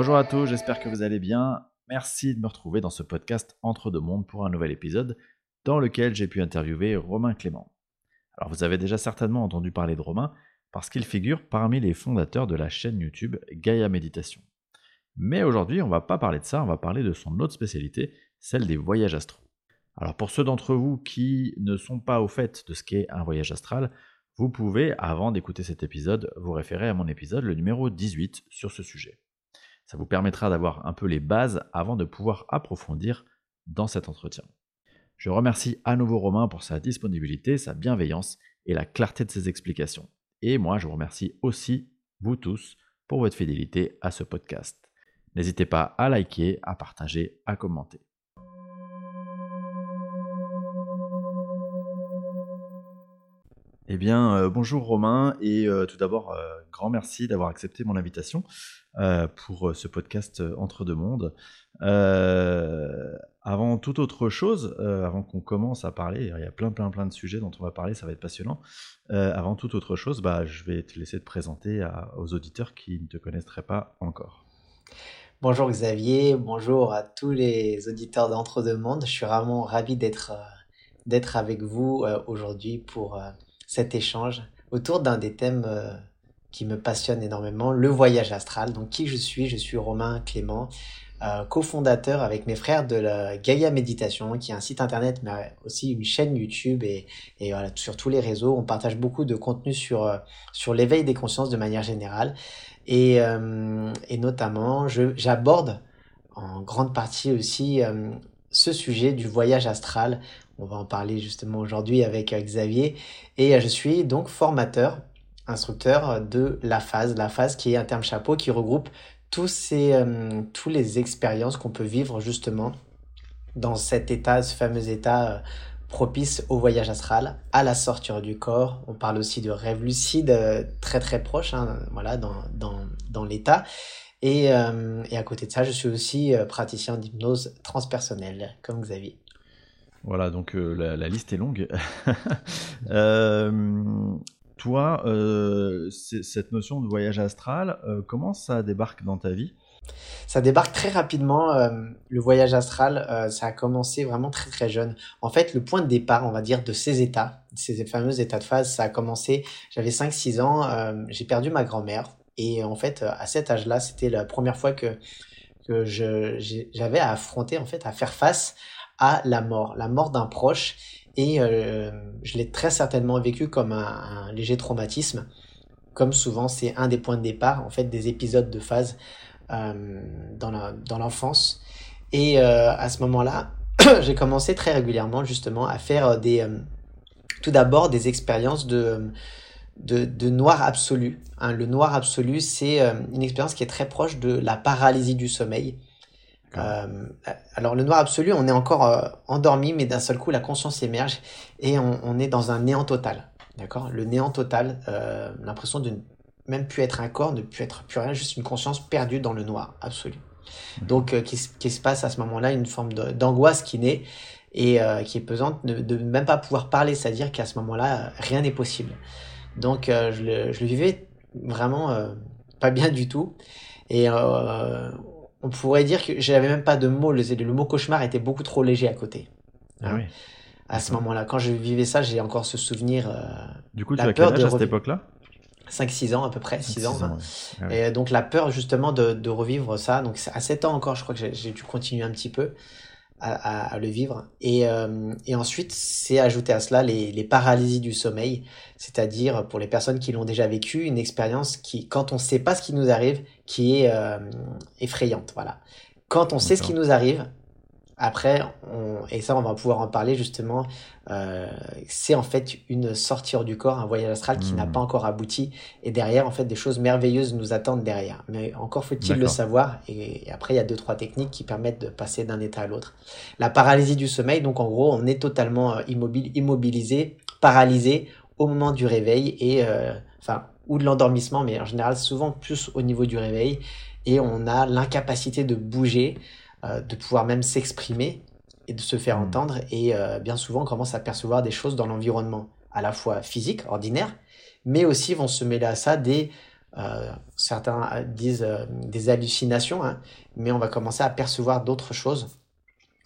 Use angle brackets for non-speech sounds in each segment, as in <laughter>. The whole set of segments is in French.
Bonjour à tous, j'espère que vous allez bien. Merci de me retrouver dans ce podcast Entre deux mondes pour un nouvel épisode dans lequel j'ai pu interviewer Romain Clément. Alors vous avez déjà certainement entendu parler de Romain parce qu'il figure parmi les fondateurs de la chaîne YouTube Gaia Méditation. Mais aujourd'hui, on va pas parler de ça, on va parler de son autre spécialité, celle des voyages astraux. Alors pour ceux d'entre vous qui ne sont pas au fait de ce qu'est un voyage astral, vous pouvez, avant d'écouter cet épisode, vous référer à mon épisode, le numéro 18, sur ce sujet. Ça vous permettra d'avoir un peu les bases avant de pouvoir approfondir dans cet entretien. Je remercie à nouveau Romain pour sa disponibilité, sa bienveillance et la clarté de ses explications. Et moi, je vous remercie aussi, vous tous, pour votre fidélité à ce podcast. N'hésitez pas à liker, à partager, à commenter. Eh bien, euh, bonjour Romain, et euh, tout d'abord, euh, grand merci d'avoir accepté mon invitation pour ce podcast Entre deux mondes. avant toute autre chose, avant qu'on commence à parler, il y a plein plein plein de sujets dont on va parler, ça va être passionnant. avant toute autre chose, bah, je vais te laisser te présenter aux auditeurs qui ne te connaîtraient pas encore. Bonjour Xavier, bonjour à tous les auditeurs d'Entre deux mondes. Je suis vraiment ravi d'être d'être avec vous aujourd'hui pour cet échange autour d'un des thèmes euh, qui me passionne énormément, le voyage astral. Donc qui je suis? Je suis Romain Clément, euh, cofondateur avec mes frères de la Gaia Méditation, qui est un site internet, mais aussi une chaîne YouTube et, sur tous les réseaux. On partage beaucoup de contenu sur, euh, l'éveil des consciences de manière générale. Et notamment, j'aborde en grande partie aussi ce sujet du voyage astral. On va en parler justement aujourd'hui avec euh, Xavier. Et euh, je suis donc formateur, instructeur de la phase. La phase qui est un terme chapeau qui regroupe tous ces, euh, les expériences qu'on peut vivre justement dans cet état, ce fameux état propice au voyage astral, à la sortie du corps. On parle aussi de rêve lucide très très proche, hein, voilà, dans, dans, dans l'état. Et, et, à côté de ça, je suis aussi praticien d'hypnose transpersonnelle, comme Xavier. Voilà, donc euh, la, liste est longue. <laughs> Euh, toi, euh, cette notion de voyage astral, comment ça débarque dans ta vie? Ça débarque très rapidement. le voyage astral, ça a commencé vraiment très très jeune. En fait, le point de départ, on va dire, de ces états, ces fameux états de phase, ça a commencé, j'avais 5-6 ans, j'ai perdu ma grand-mère. Et en fait, à cet âge-là, c'était la première fois que, que j'avais à affronter, en fait, à faire face à la mort, la mort d'un proche. Et euh, je l'ai très certainement vécu comme un, léger traumatisme. Comme souvent, c'est un des points de départ, en fait, des épisodes de phase euh, dans l'enfance. et euh, à ce moment-là, <clears throat> j'ai commencé très régulièrement, justement, à faire des, tout d'abord des expériences de, de, noir absolu. Hein. le noir absolu, c'est une expérience qui est très proche de la paralysie du sommeil. Euh, alors le noir absolu, on est encore euh, endormi, mais d'un seul coup, la conscience émerge et on, est dans un néant total. D'accord? Le néant total, euh, l'impression de ne même plus être un corps, ne plus être plus rien, juste une conscience perdue dans le noir absolu. Mhm. Donc, qui, qui, se passe à ce moment-là une forme d'angoisse qui naît et qui est pesante, de, de même pas pouvoir parler, c'est-à-dire qu'à ce moment-là, rien n'est possible. Donc, je le, je, le, vivais vraiment pas bien du tout. Et on pourrait dire que j'avais même pas de mots. Le, le, mot cauchemar était beaucoup trop léger à côté. Ah oui. À ce moment-là, quand je vivais ça, j'ai encore ce souvenir. Euh, du coup, tu as quel âge à cette époque-là? 5-6 ans à peu près, 6 ans. Ah et donc la peur justement de, de revivre ça. Donc à 7 ans encore, je crois que j'ai dû continuer un petit peu à, le vivre. Et, euh, et ensuite, c'est ajouter à cela les, les, paralysies du sommeil, c'est-à-dire pour les personnes qui l'ont déjà vécu, une expérience qui, quand on ne sait pas ce qui nous arrive, qui est euh, effrayante. Voilà. Quand on sait ce qui nous arrive, après, on, et ça on va pouvoir en parler justement, euh, c'est en fait une sortie hors du corps, un voyage astral qui n'a hmm. pas encore abouti. Et derrière, en fait, des choses merveilleuses nous attendent derrière. Mais encore faut-il le savoir. Et, après, il y a deux, trois techniques qui permettent de passer d'un état à l'autre. La paralysie du sommeil, donc en gros, on est totalement euh, immobile, immobilisé, paralysé au moment du réveil et, euh, enfin, ou de l'endormissement, mais en général, souvent plus au niveau du réveil. Et on a l'incapacité de bouger. Euh, de pouvoir même s'exprimer et de se faire hmm. entendre. Et euh, bien souvent, on commence à percevoir des choses dans l'environnement, à la fois physique, ordinaire, mais aussi vont se mêler à ça des certains disent des hallucinations, hein, mais on va commencer à percevoir d'autres choses,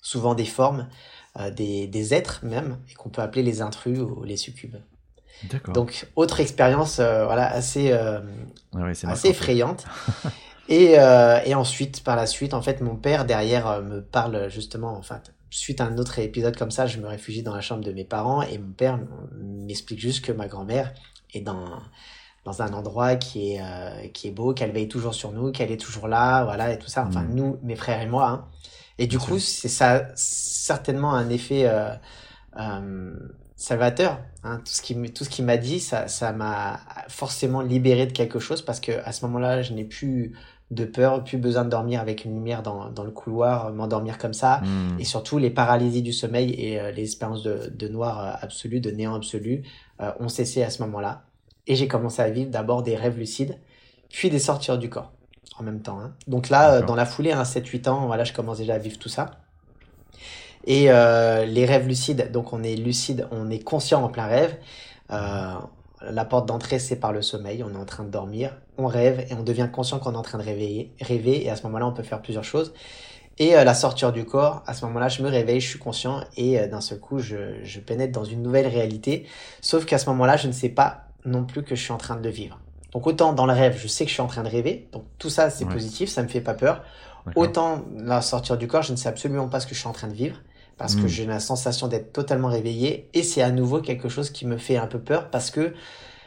souvent des formes, des, des, êtres même, et qu'on peut appeler les intrus ou les succubes. Donc, autre expérience voilà, assez, ah assez effrayante. <laughs> Et, euh, et, ensuite, par la suite, en fait, mon père derrière euh, me parle justement, enfin, suite à un autre épisode comme ça, je me réfugie dans la chambre de mes parents et mon père m'explique juste que ma grand-mère est dans dans un endroit qui est euh, qui est beau, qu'elle veille toujours sur nous, qu'elle est toujours là, voilà et tout ça. Enfin, mm. nous, mes frères et moi. Hein. Et du coup, c'est ça certainement un effet euh, euh, salvateur. Hein. Tout ce qui tout ce qu'il m'a dit, ça ça m'a forcément libéré de quelque chose parce que à ce moment-là, je n'ai plus de peur, plus besoin de dormir avec une lumière dans, dans le couloir, m'endormir comme ça, hmm. et surtout les paralysies du sommeil et euh, les expériences de, de, noir euh, absolu, de néant absolu, euh, ont cessé à ce moment-là. Et j'ai commencé à vivre d'abord des rêves lucides, puis des sorties du corps en même temps. Hein. Donc là, dans la foulée, hein, 7-8 ans, voilà, je commence déjà à vivre tout ça. Et les rêves lucides, donc on est lucide, on est conscient en plein rêve. La porte d'entrée, c'est par le sommeil. On est en train de dormir, on rêve et on devient conscient qu'on est en train de réveiller, rêver. Et à ce moment-là, on peut faire plusieurs choses. Et euh, la sortie du corps, à ce moment-là, je me réveille, je suis conscient et euh, d'un seul coup, je, je, pénètre dans une nouvelle réalité. Sauf qu'à ce moment-là, je ne sais pas non plus que je suis en train de le vivre. Donc autant dans le rêve, je sais que je suis en train de rêver. Donc tout ça, c'est positif, ça me fait pas peur. Autant la sortie du corps, je ne sais absolument pas ce que je suis en train de vivre parce que hmm. j'ai la sensation d'être totalement réveillé et c'est à nouveau quelque chose qui me fait un peu peur parce que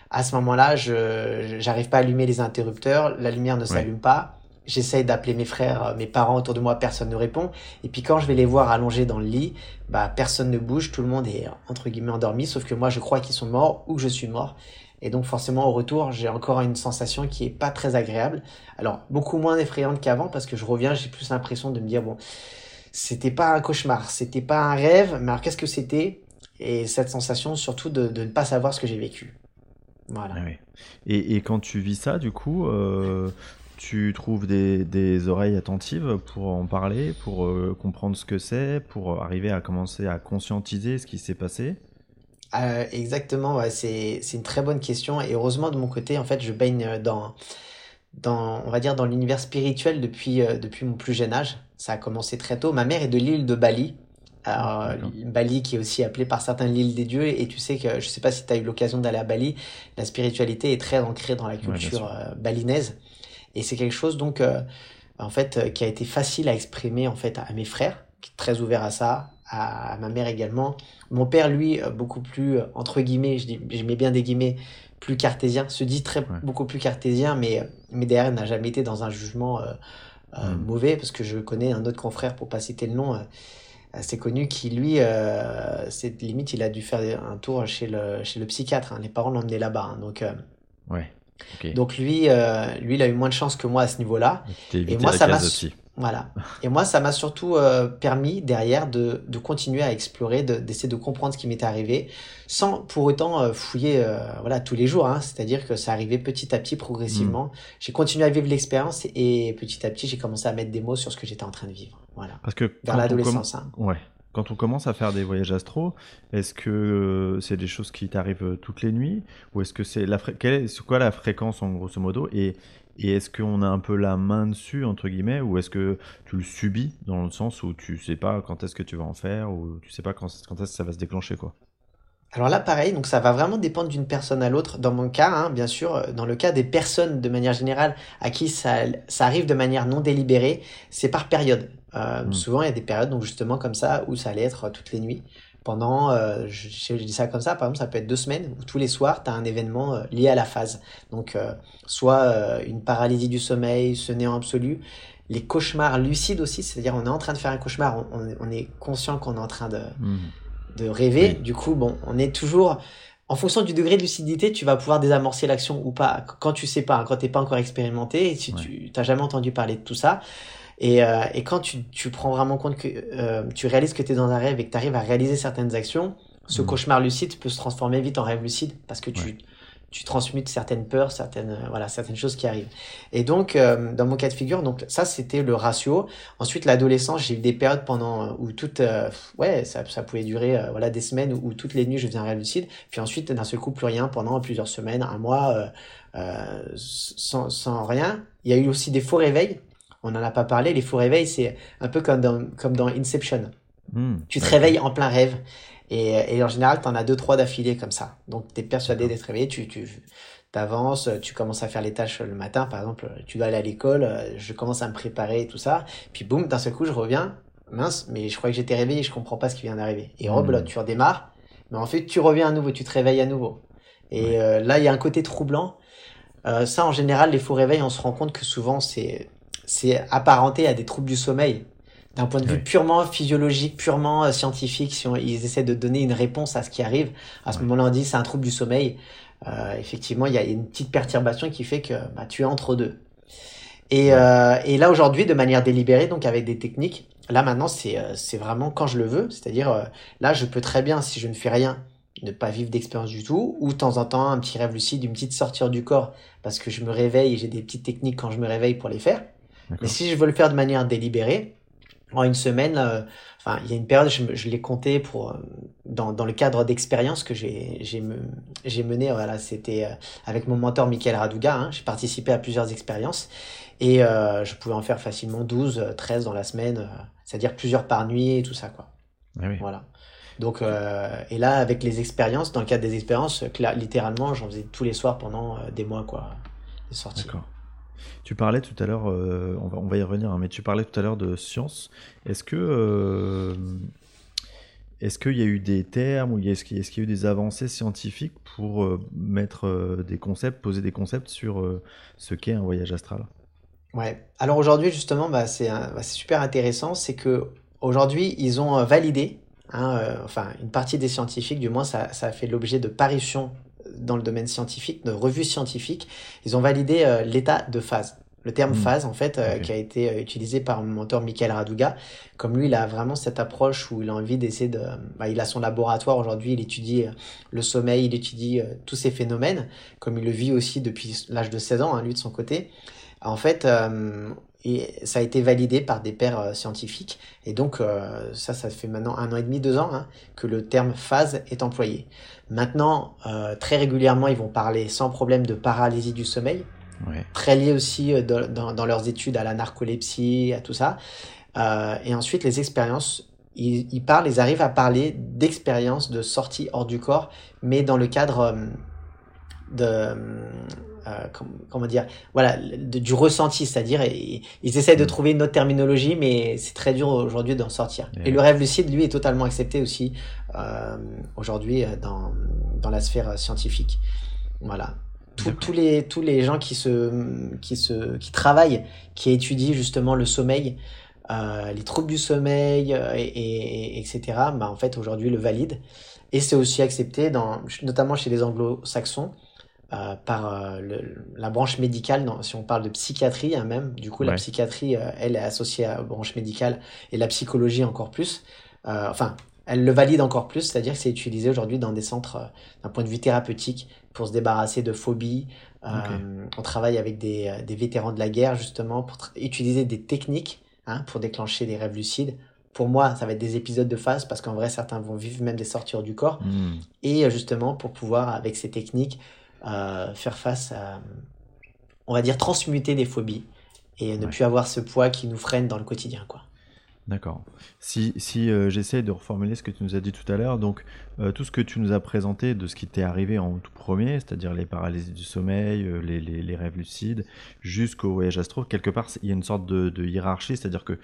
à ce moment-là, je j'arrive pas à allumer les interrupteurs, la lumière ne s'allume pas. J'essaye d'appeler mes frères, mes parents autour de moi, personne ne répond. Et puis quand je vais les voir allongés dans le lit, bah personne ne bouge, tout le monde est entre guillemets endormi, sauf que moi je crois qu'ils sont morts ou que je suis mort. Et donc forcément au retour, j'ai encore une sensation qui est pas très agréable. Alors beaucoup moins effrayante qu'avant parce que je reviens, j'ai plus l'impression de me dire bon, c'était pas un cauchemar, c'était pas un rêve, mais alors qu'est-ce que c'était? Et cette sensation surtout de, ne pas savoir ce que j'ai vécu. Voilà. Ah et, quand tu vis ça, du coup, euh, tu trouves des, oreilles attentives pour en parler, pour euh, comprendre ce que c'est, pour arriver à commencer à conscientiser ce qui s'est passé? Euh, Exactement, ouais, c'est une très bonne question. Et heureusement, de mon côté, en fait, je baigne dans, dans on va dire, dans l'univers spirituel depuis, depuis mon plus jeune âge. Ça a commencé très tôt. Ma mère est de l'île de Bali. Alors, Bali qui est aussi appelé par certains l'île des dieux. Et tu sais que, je sais pas si tu as eu l'occasion d'aller à Bali, la spiritualité est très ancrée dans la culture euh, balinaise. Et c'est quelque chose, donc, euh, en fait, euh, qui a été facile à exprimer, en fait, à mes frères, qui est très ouvert à ça, à, ma mère également. Mon père, lui, beaucoup plus, entre guillemets, je, mets bien des guillemets, plus cartésien, se dit très, beaucoup plus cartésien, mais, mais derrière, n'a jamais été dans un jugement euh, hmm. mauvais, parce que je connais un autre confrère, pour pas citer le nom, euh, assez connu, qui lui, euh, c'est limite, il a dû faire un tour chez le, chez le psychiatre. Hein. Les parents l'ont emmené là-bas. Hein. donc, ouais. donc lui, lui, il a eu moins de chance que moi à ce niveau-là. Et moi, ça m'a. Voilà. Et moi, ça m'a surtout euh, permis derrière de, de, continuer à explorer, d'essayer de, comprendre ce qui m'était arrivé, sans pour autant euh, fouiller euh, voilà tous les jours. Hein. C'est-à-dire que ça arrivait petit à petit, progressivement. Mm. J'ai continué à vivre l'expérience et petit à petit, j'ai commencé à mettre des mots sur ce que j'étais en train de vivre. Voilà. Parce que vers l'adolescence. Hein. Ouais. Quand on commence à faire des voyages astro, est-ce que c'est des choses qui t'arrivent toutes les nuits? Ou est-ce que c'est la quelle est, quoi la fréquence en grosso modo? Et et est-ce qu'on a un peu la main dessus, entre guillemets, ou est-ce que tu le subis dans le sens où tu sais pas quand est-ce que tu vas en faire, ou tu sais pas quand, quand est-ce que ça va se déclencher, quoi? Alors là, pareil, donc ça va vraiment dépendre d'une personne à l'autre. Dans mon cas, hein, bien sûr, dans le cas des personnes de manière générale à qui ça, ça arrive de manière non délibérée, c'est par période. Euh, hmm. Souvent, il y a des périodes, donc justement comme ça, où ça allait être toutes les nuits pendant, euh, je, je, dis ça comme ça, par exemple, ça peut être deux semaines où tous les soirs, tu as un événement euh, lié à la phase. Donc, euh, soit une paralysie du sommeil, ce néant absolu, les cauchemars lucides aussi, c'est-à-dire on est en train de faire un cauchemar, on, on est conscient qu'on est en train de, mmh. de rêver. Du coup, bon, on est toujours... En fonction du degré de lucidité, tu vas pouvoir désamorcer l'action ou pas. Quand tu sais pas, quand t'es pas encore expérimenté, si tu t'as jamais entendu parler de tout ça, et, euh, et quand tu, tu, prends vraiment compte que euh, tu réalises que tu es dans un rêve et que tu arrives à réaliser certaines actions, ce mm. cauchemar lucide peut se transformer vite en rêve lucide parce que tu, tu transmutes certaines peurs, certaines, euh, voilà, certaines choses qui arrivent. Et donc, euh, dans mon cas de figure, donc ça, c'était le ratio. Ensuite, l'adolescence, j'ai eu des périodes pendant euh, où toute, ouais, ça, ça pouvait durer, voilà, des semaines où, toutes les nuits je faisais un rêve lucide. Puis ensuite, d'un seul coup, plus rien pendant plusieurs semaines, un mois, sans, sans rien. Il y a eu aussi des faux réveils. On n'en a pas parlé. Les faux réveils, c'est un peu comme dans, comme dans Inception. Hmm, tu te réveilles en plein rêve. Et, et en général, tu en as deux, trois d'affilée comme ça. Donc, tu es persuadé d'être réveillé, tu, tu avances, tu commences à faire les tâches le matin, par exemple, tu dois aller à l'école, je commence à me préparer et tout ça. Puis boum, d'un seul coup, je reviens, mince, mais je crois que j'étais réveillé, je comprends pas ce qui vient d'arriver. Et rebelote, hmm. tu redémarres, mais en fait, tu reviens à nouveau, tu te réveilles à nouveau. Et euh, là, il y a un côté troublant. Euh, ça, en général, les faux réveils, on se rend compte que souvent, c'est c'est apparenté à des troubles du sommeil d'un point de vue purement physiologique, purement euh, scientifique, si ils essaient de donner une réponse à ce qui arrive, à ce moment-là, on dit c'est un trouble du sommeil. Euh, effectivement, il y a une petite perturbation qui fait que bah, tu es entre deux. Et, euh, et là aujourd'hui, de manière délibérée, donc avec des techniques, là maintenant c'est euh, c'est vraiment quand je le veux, c'est-à-dire euh, là je peux très bien si je ne fais rien ne pas vivre d'expérience du tout, ou de temps en temps un petit rêve lucide, une petite sortir du corps parce que je me réveille et j'ai des petites techniques quand je me réveille pour les faire. Mais si je veux le faire de manière délibérée, en une semaine, euh, enfin, il y a une période, je, je l'ai compté pour euh, dans, dans le cadre d'expérience que j'ai j'ai j'ai mené. Voilà, c'était euh, avec mon mentor Michael Raduga. Hein, j'ai participé à plusieurs expériences et je pouvais en faire facilement 12, 13 dans la semaine, c'est-à-dire plusieurs par nuit et tout ça, quoi. Ah oui. Voilà. Donc, et là, avec les expériences, dans le cadre des expériences, littéralement, j'en faisais tous les soirs pendant des mois, quoi. D'accord. Tu parlais tout à l'heure, euh, on, va, y revenir, hein, mais tu parlais tout à l'heure de science. Est-ce que euh, est-ce qu'il y a eu des termes ou est-ce qu'il y, a eu des avancées scientifiques pour euh, mettre des concepts, poser des concepts sur ce qu'est un voyage astral? Ouais. Alors aujourd'hui justement, bah, bah, c'est super intéressant, c'est que aujourd'hui ils ont validé, hein, enfin une partie des scientifiques, du moins ça, ça a fait l'objet de parutions dans le domaine scientifique, de revues scientifiques, ils ont validé euh, l'état de phase. Le terme hmm. phase, en fait, euh, qui a été euh, utilisé par mon mentor Michael Raduga. Comme lui, il a vraiment cette approche où il a envie d'essayer de... Bah, il a son laboratoire aujourd'hui, il étudie le sommeil, il étudie tous ces phénomènes, comme il le vit aussi depuis l'âge de 16 ans, hein, lui de son côté. En fait, et ça a été validé par des pairs scientifiques. Et donc, ça, ça fait maintenant un an et demi, deux ans hein, que le terme phase est employé. Maintenant, euh, très régulièrement, ils vont parler sans problème de paralysie du sommeil, très lié aussi euh, dans, leurs études à la narcolepsie, à tout ça. Euh, et ensuite, les expériences, ils, parlent, ils arrivent à parler d'expériences de sortie hors du corps, mais dans le cadre de comment dire voilà du ressenti c'est-à-dire ils, essaient de mm. trouver une autre terminologie mais c'est très dur aujourd'hui d'en sortir et le rêve lucide lui est totalement accepté aussi euh, aujourd'hui euh, dans, dans la sphère euh, scientifique. Voilà. tous les tous les gens qui se qui se qui travaillent, qui étudient justement le sommeil, euh, les troubles du sommeil et, et, etc. Bah en fait aujourd'hui le valide et c'est aussi accepté dans notamment chez les Anglo-Saxons euh, par le, la branche médicale. Dans, si on parle de psychiatrie hein, même, du coup la psychiatrie elle est associée à la branche médicale et la psychologie encore plus. enfin elle le valide encore plus, c'est-à-dire que c'est utilisé aujourd'hui dans des centres euh, d'un point de vue thérapeutique pour se débarrasser de phobies. Euh, on travaille avec des, euh, des, vétérans de la guerre justement pour utiliser des techniques hein, pour déclencher des rêves lucides. Pour moi, ça va être des épisodes de phase parce qu'en vrai, certains vont vivre même des sorties du corps. Hmm. Et justement, pour pouvoir, avec ces techniques, euh, faire face à, on va dire, transmuter des phobies et ne plus avoir ce poids qui nous freine dans le quotidien. quoi. D'accord. Si, si euh, j'essaie de reformuler ce que tu nous as dit tout à l'heure, donc euh, tout ce que tu nous as présenté de ce qui t'est arrivé en tout premier, c'est-à-dire les paralysies du sommeil, euh, les, les, les, rêves lucides, jusqu'au voyage astro, quelque part il y a une sorte de, de hiérarchie, c'est-à-dire que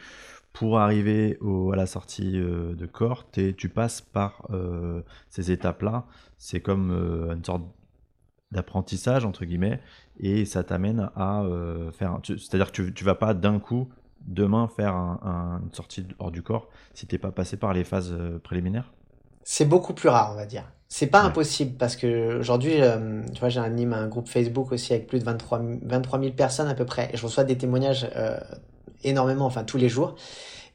pour arriver au, à la sortie de corps, tu passes par ces étapes-là. C'est comme une sorte d'apprentissage entre guillemets, et ça t'amène à faire. C'est-à-dire que tu, tu vas pas d'un coup demain faire une sortie hors du corps si t'es pas passé par les phases euh, préliminaires? C'est beaucoup plus rare, on va dire. C'est pas impossible parce que aujourd'hui, euh, tu vois, j'anime un groupe Facebook aussi avec plus de 23, 23 000 personnes à peu près et je reçois des témoignages euh, énormément, enfin tous les jours.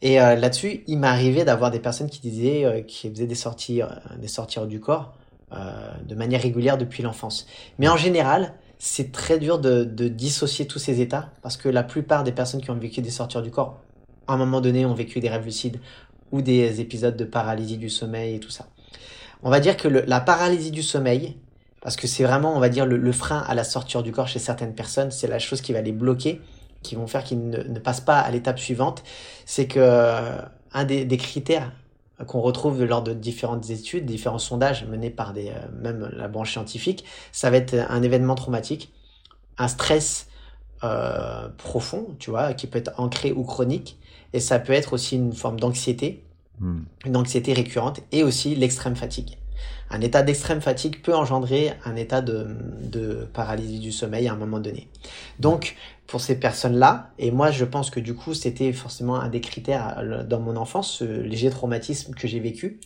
Et là-dessus, il arrivé d'avoir des personnes qui disaient, qui faisaient des sorties, des sorties hors du corps de manière régulière depuis l'enfance. Mais en général, c'est très dur de, dissocier tous ces états parce que la plupart des personnes qui ont vécu des sorties du corps, à un moment donné, ont vécu des rêves lucides ou des épisodes de paralysie du sommeil et tout ça. On va dire que la paralysie du sommeil, parce que c'est vraiment, on va dire, le, frein à la sortie du corps chez certaines personnes, c'est la chose qui va les bloquer, qui vont faire qu'ils ne, passent pas à l'étape suivante. C'est que un des, des critères qu'on retrouve lors de différentes études, différents sondages menés par des, euh, même la branche scientifique, ça va être un événement traumatique, un stress euh, profond, tu vois, qui peut être ancré ou chronique, et ça peut être aussi une forme d'anxiété, hmm. une anxiété récurrente, et aussi l'extrême fatigue. Un état d'extrême fatigue peut engendrer un état de, de, paralysie du sommeil à un moment donné. Donc, pour ces personnes-là, et moi je pense que du coup c'était forcément un des critères euh, dans mon enfance, ce léger traumatisme que j'ai vécu.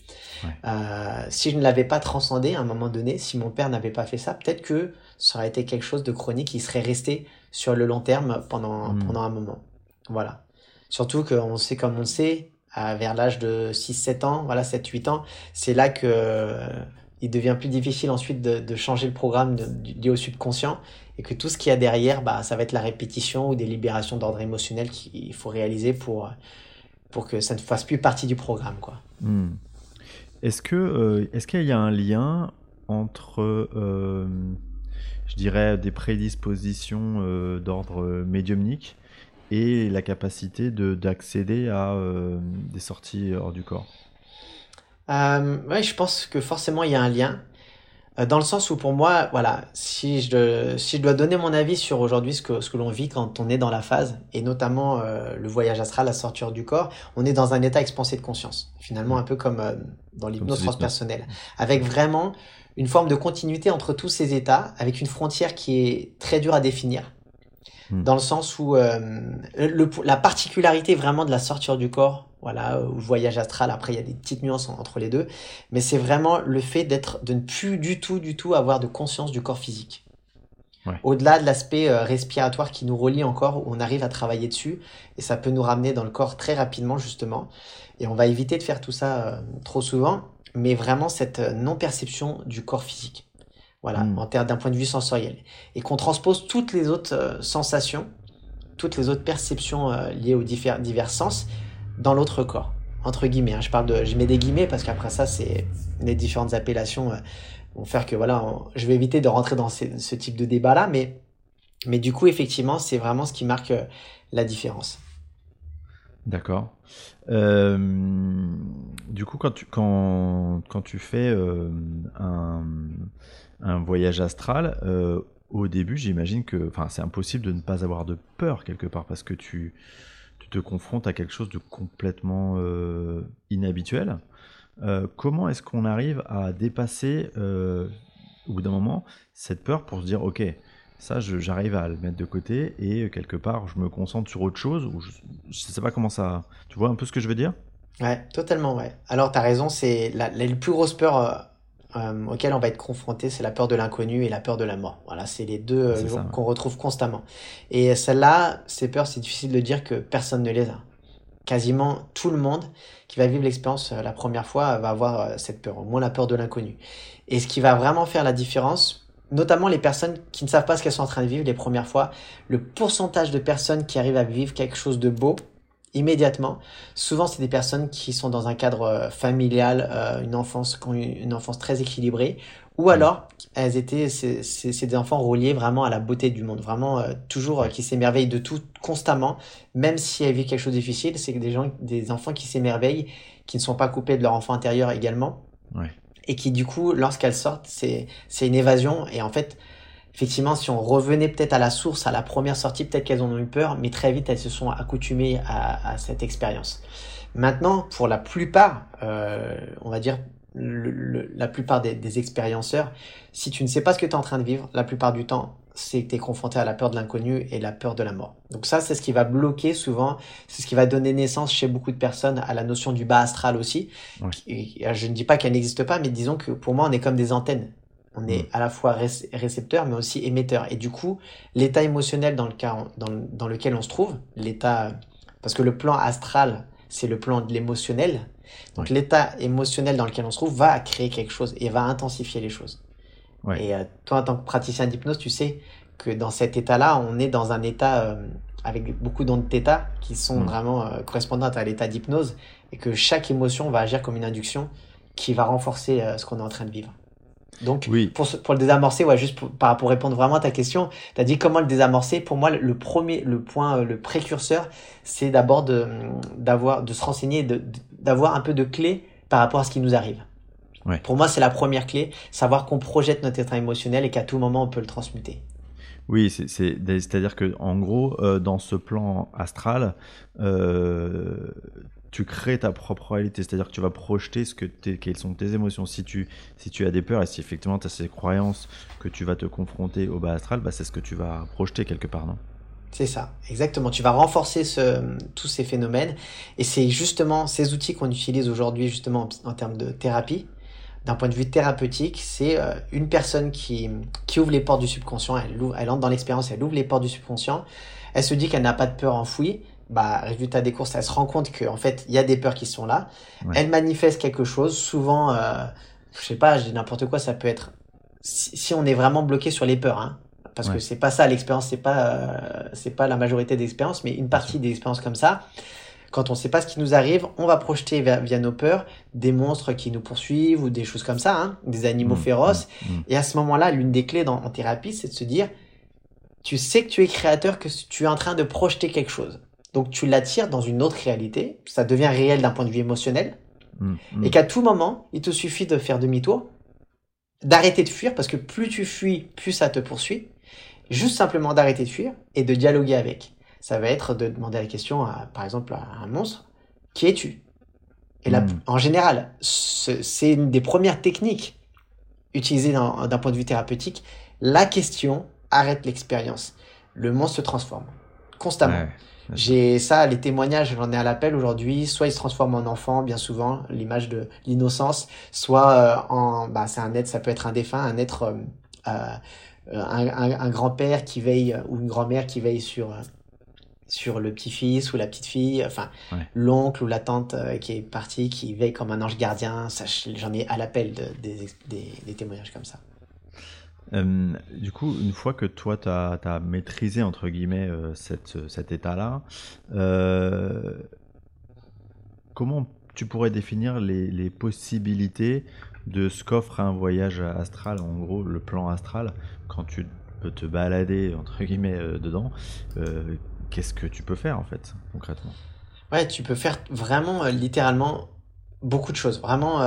Euh, si je ne l'avais pas transcendé à un moment donné, si mon père n'avait pas fait ça, peut-être que ça aurait été quelque chose de chronique qui serait resté sur le long terme pendant, hmm. pendant un moment. Voilà. Surtout qu'on sait comme on sait, vers l'âge de 6-7 ans, voilà 7-8 ans, c'est là que euh, il devient plus difficile ensuite de, changer le programme lié au subconscient et que tout ce qu'il y a derrière, bah, ça va être la répétition ou des libérations d'ordre émotionnel qu'il faut réaliser pour, pour que ça ne fasse plus partie du programme. Quoi. Hmm. Est-ce, que, euh, est-ce qu'il y a un lien entre, euh, je dirais, des prédispositions d'ordre médiumnique et la capacité de, d'accéder à des sorties hors du corps. Oui, je pense que forcément il y a un lien. Euh, dans le sens où pour moi, voilà, si je, si je dois donner mon avis sur aujourd'hui ce que, ce que l'on vit quand on est dans la phase, et notamment euh, le voyage astral, la sortir du corps, on est dans un état expansé de conscience, finalement un peu comme euh, dans l'hypnose transpersonnelle, avec vraiment une forme de continuité entre tous ces états, avec une frontière qui est très dure à définir, hmm. dans le sens où le, la particularité vraiment de la sortir du corps, voilà, ou voyage astral. Après, il y a des petites nuances entre les deux, mais c'est vraiment le fait d'être, de ne plus du tout, du tout avoir de conscience du corps physique. Au-delà de l'aspect euh, respiratoire qui nous relie encore, où on arrive à travailler dessus, et ça peut nous ramener dans le corps très rapidement justement. Et on va éviter de faire tout ça euh, trop souvent, mais vraiment cette euh, non-perception du corps physique. Voilà, hmm. en termes d'un point de vue sensoriel. Et qu'on transpose toutes les autres sensations, toutes les autres perceptions liées aux divers, divers sens dans l'autre corps entre guillemets. Hein. Je parle de, je mets des guillemets parce qu'après ça, c'est les différentes appellations euh, vont faire que voilà, je vais éviter de rentrer dans ce, type de débat là, mais mais du coup, effectivement, c'est vraiment ce qui marque euh, la différence. D'accord. Euh, du coup, quand tu, quand, quand tu fais un, un, voyage astral, au début, j'imagine que c'est impossible de ne pas avoir de peur quelque part parce que tu, te confrontes à quelque chose de complètement euh, inhabituel. Euh, comment est-ce qu'on arrive à dépasser, euh, au bout d'un moment, cette peur pour se dire, ok, ça, j'arrive à le mettre de côté et quelque part, je me concentre sur autre chose ou je, ne sais pas comment ça. Tu vois un peu ce que je veux dire? Ouais, totalement, ouais. Alors, tu as raison, c'est la, la, plus grosse peur euh, auquel on va être confronté, c'est la peur de l'inconnu et la peur de la mort. Voilà, c'est les deux euh, qu'on retrouve constamment. Et celle-là, ces peurs, c'est difficile de dire que personne ne les a. Quasiment tout le monde qui va vivre l'expérience euh, la première fois va avoir cette peur, au moins la peur de l'inconnu. Et ce qui va vraiment faire la différence, notamment les personnes qui ne savent pas ce qu'elles sont en train de vivre les premières fois, le pourcentage de personnes qui arrivent à vivre quelque chose de beau, immédiatement. Souvent, c'est des personnes qui sont dans un cadre euh, familial, euh, une enfance, une enfance très équilibrée, ou alors elles étaient, c'est des enfants reliés vraiment à la beauté du monde, vraiment euh, toujours qui s'émerveillent de tout constamment, même si elles vivent quelque chose de difficile. C'est des gens, des enfants qui s'émerveillent, qui ne sont pas coupés de leur enfant intérieur également, et qui du coup, lorsqu'elles sortent, c'est c'est une évasion et en fait effectivement, si on revenait peut-être à la source, à la première sortie, peut-être qu'elles en ont eu peur, mais très vite, elles se sont accoutumées à, cette expérience. Maintenant, pour la plupart, euh, on va dire la plupart des, des, expérienceurs, si tu ne sais pas ce que tu es en train de vivre, la plupart du temps, c'est que tu es confronté à la peur de l'inconnu et la peur de la mort. Donc ça, c'est ce qui va bloquer souvent, c'est ce qui va donner naissance chez beaucoup de personnes à la notion du bas astral aussi. je ne dis pas qu'elle n'existe pas, mais disons que pour moi, on est comme des antennes. On est mm. à la fois récepteur, mais aussi émetteur. Et du coup, l'état émotionnel dans, le cas, dans, lequel on se trouve, l'état, parce que le plan astral, c'est le plan de l'émotionnel. Donc l'état émotionnel dans lequel on se trouve va créer quelque chose et va intensifier les choses. Et euh, toi, en tant que praticien d'hypnose, tu sais que dans cet état-là, on est dans un état euh, avec beaucoup d'ondes θ qui sont mm. vraiment euh, correspondantes à l'état d'hypnose et que chaque émotion va agir comme une induction qui va renforcer ce qu'on est en train de vivre. Donc, pour, pour, le désamorcer, ouais, juste pour, pour, répondre vraiment à ta question, tu as dit comment le désamorcer. Pour moi, le premier, le point, euh, le précurseur, c'est d'abord de, d'avoir, de se renseigner, de, d'avoir un peu de clés par rapport à ce qui nous arrive. Ouais. Pour moi, c'est la première clé, savoir qu'on projette notre état émotionnel et qu'à tout moment, on peut le transmuter. Oui, c'est, c'est, c'est-à-dire que en gros, euh, dans ce plan astral, euh, tu crées ta propre réalité, c'est-à-dire que tu vas projeter ce que quelles sont tes émotions. Si tu, si tu as des peurs et si effectivement tu as ces croyances que tu vas te confronter au bas astral, bah, c'est ce que tu vas projeter quelque part, non? C'est ça, exactement. Tu vas renforcer ce, tous ces phénomènes et c'est justement ces outils qu'on utilise aujourd'hui justement en, termes de thérapie. D'un point de vue thérapeutique, c'est euh, une personne qui, qui ouvre les portes du subconscient, elle, elle entre dans l'expérience, elle ouvre les portes du subconscient, elle se dit qu'elle n'a pas de peur enfouie, bah, résultat des courses, elle se rend compte qu'en fait, il y a des peurs qui sont là. Elle manifeste quelque chose. Souvent, euh, je sais pas, je dis n'importe quoi, ça peut être si, on est vraiment bloqué sur les peurs, hein, parce que c'est pas ça l'expérience, c'est pas euh, c'est pas la majorité des expériences, mais une partie des expériences comme ça. Quand on sait pas ce qui nous arrive, on va projeter via, nos peurs des monstres qui nous poursuivent ou des choses comme ça, hein, des animaux mmh, féroces. Mmh, mmh. Et à ce moment-là, l'une des clés dans, en thérapie, c'est de se dire, tu sais que tu es créateur, que tu es en train de projeter quelque chose. Donc tu l'attires dans une autre réalité, ça devient réel d'un point de vue émotionnel, mm, mm. et qu'à tout moment, il te suffit de faire demi-tour, d'arrêter de fuir, parce que plus tu fuis, plus ça te poursuit, juste simplement d'arrêter de fuir et de dialoguer avec. Ça va être de demander la question, à, par exemple, à un monstre, qui es-tu? Et là, mm. en général, c'est une des premières techniques utilisées d'un point de vue thérapeutique. La question arrête l'expérience. Le monstre se transforme constamment. J'ai ça, les témoignages, j'en ai à l'appel aujourd'hui. Soit il se transforme en enfant, bien souvent, l'image de l'innocence, soit euh, en, bah, c'est un être, ça peut être un défunt, un être, euh, euh un, un, grand-père qui veille ou une grand-mère qui veille sur sur le petit-fils ou la petite-fille, enfin l'oncle ou la tante qui est partie, qui veille comme un ange gardien. J'en ai à l'appel de, des, des, des témoignages comme ça. Euh, du coup, une fois que toi, tu as, maîtrisé, entre guillemets, euh, cet état-là, euh, comment tu pourrais définir les, les possibilités de ce qu'offre un voyage astral, en gros, le plan astral, quand tu peux te balader, entre guillemets, dedans Qu'est-ce que tu peux faire, en fait, concrètement? Ouais, tu peux faire vraiment, littéralement, beaucoup de choses. Vraiment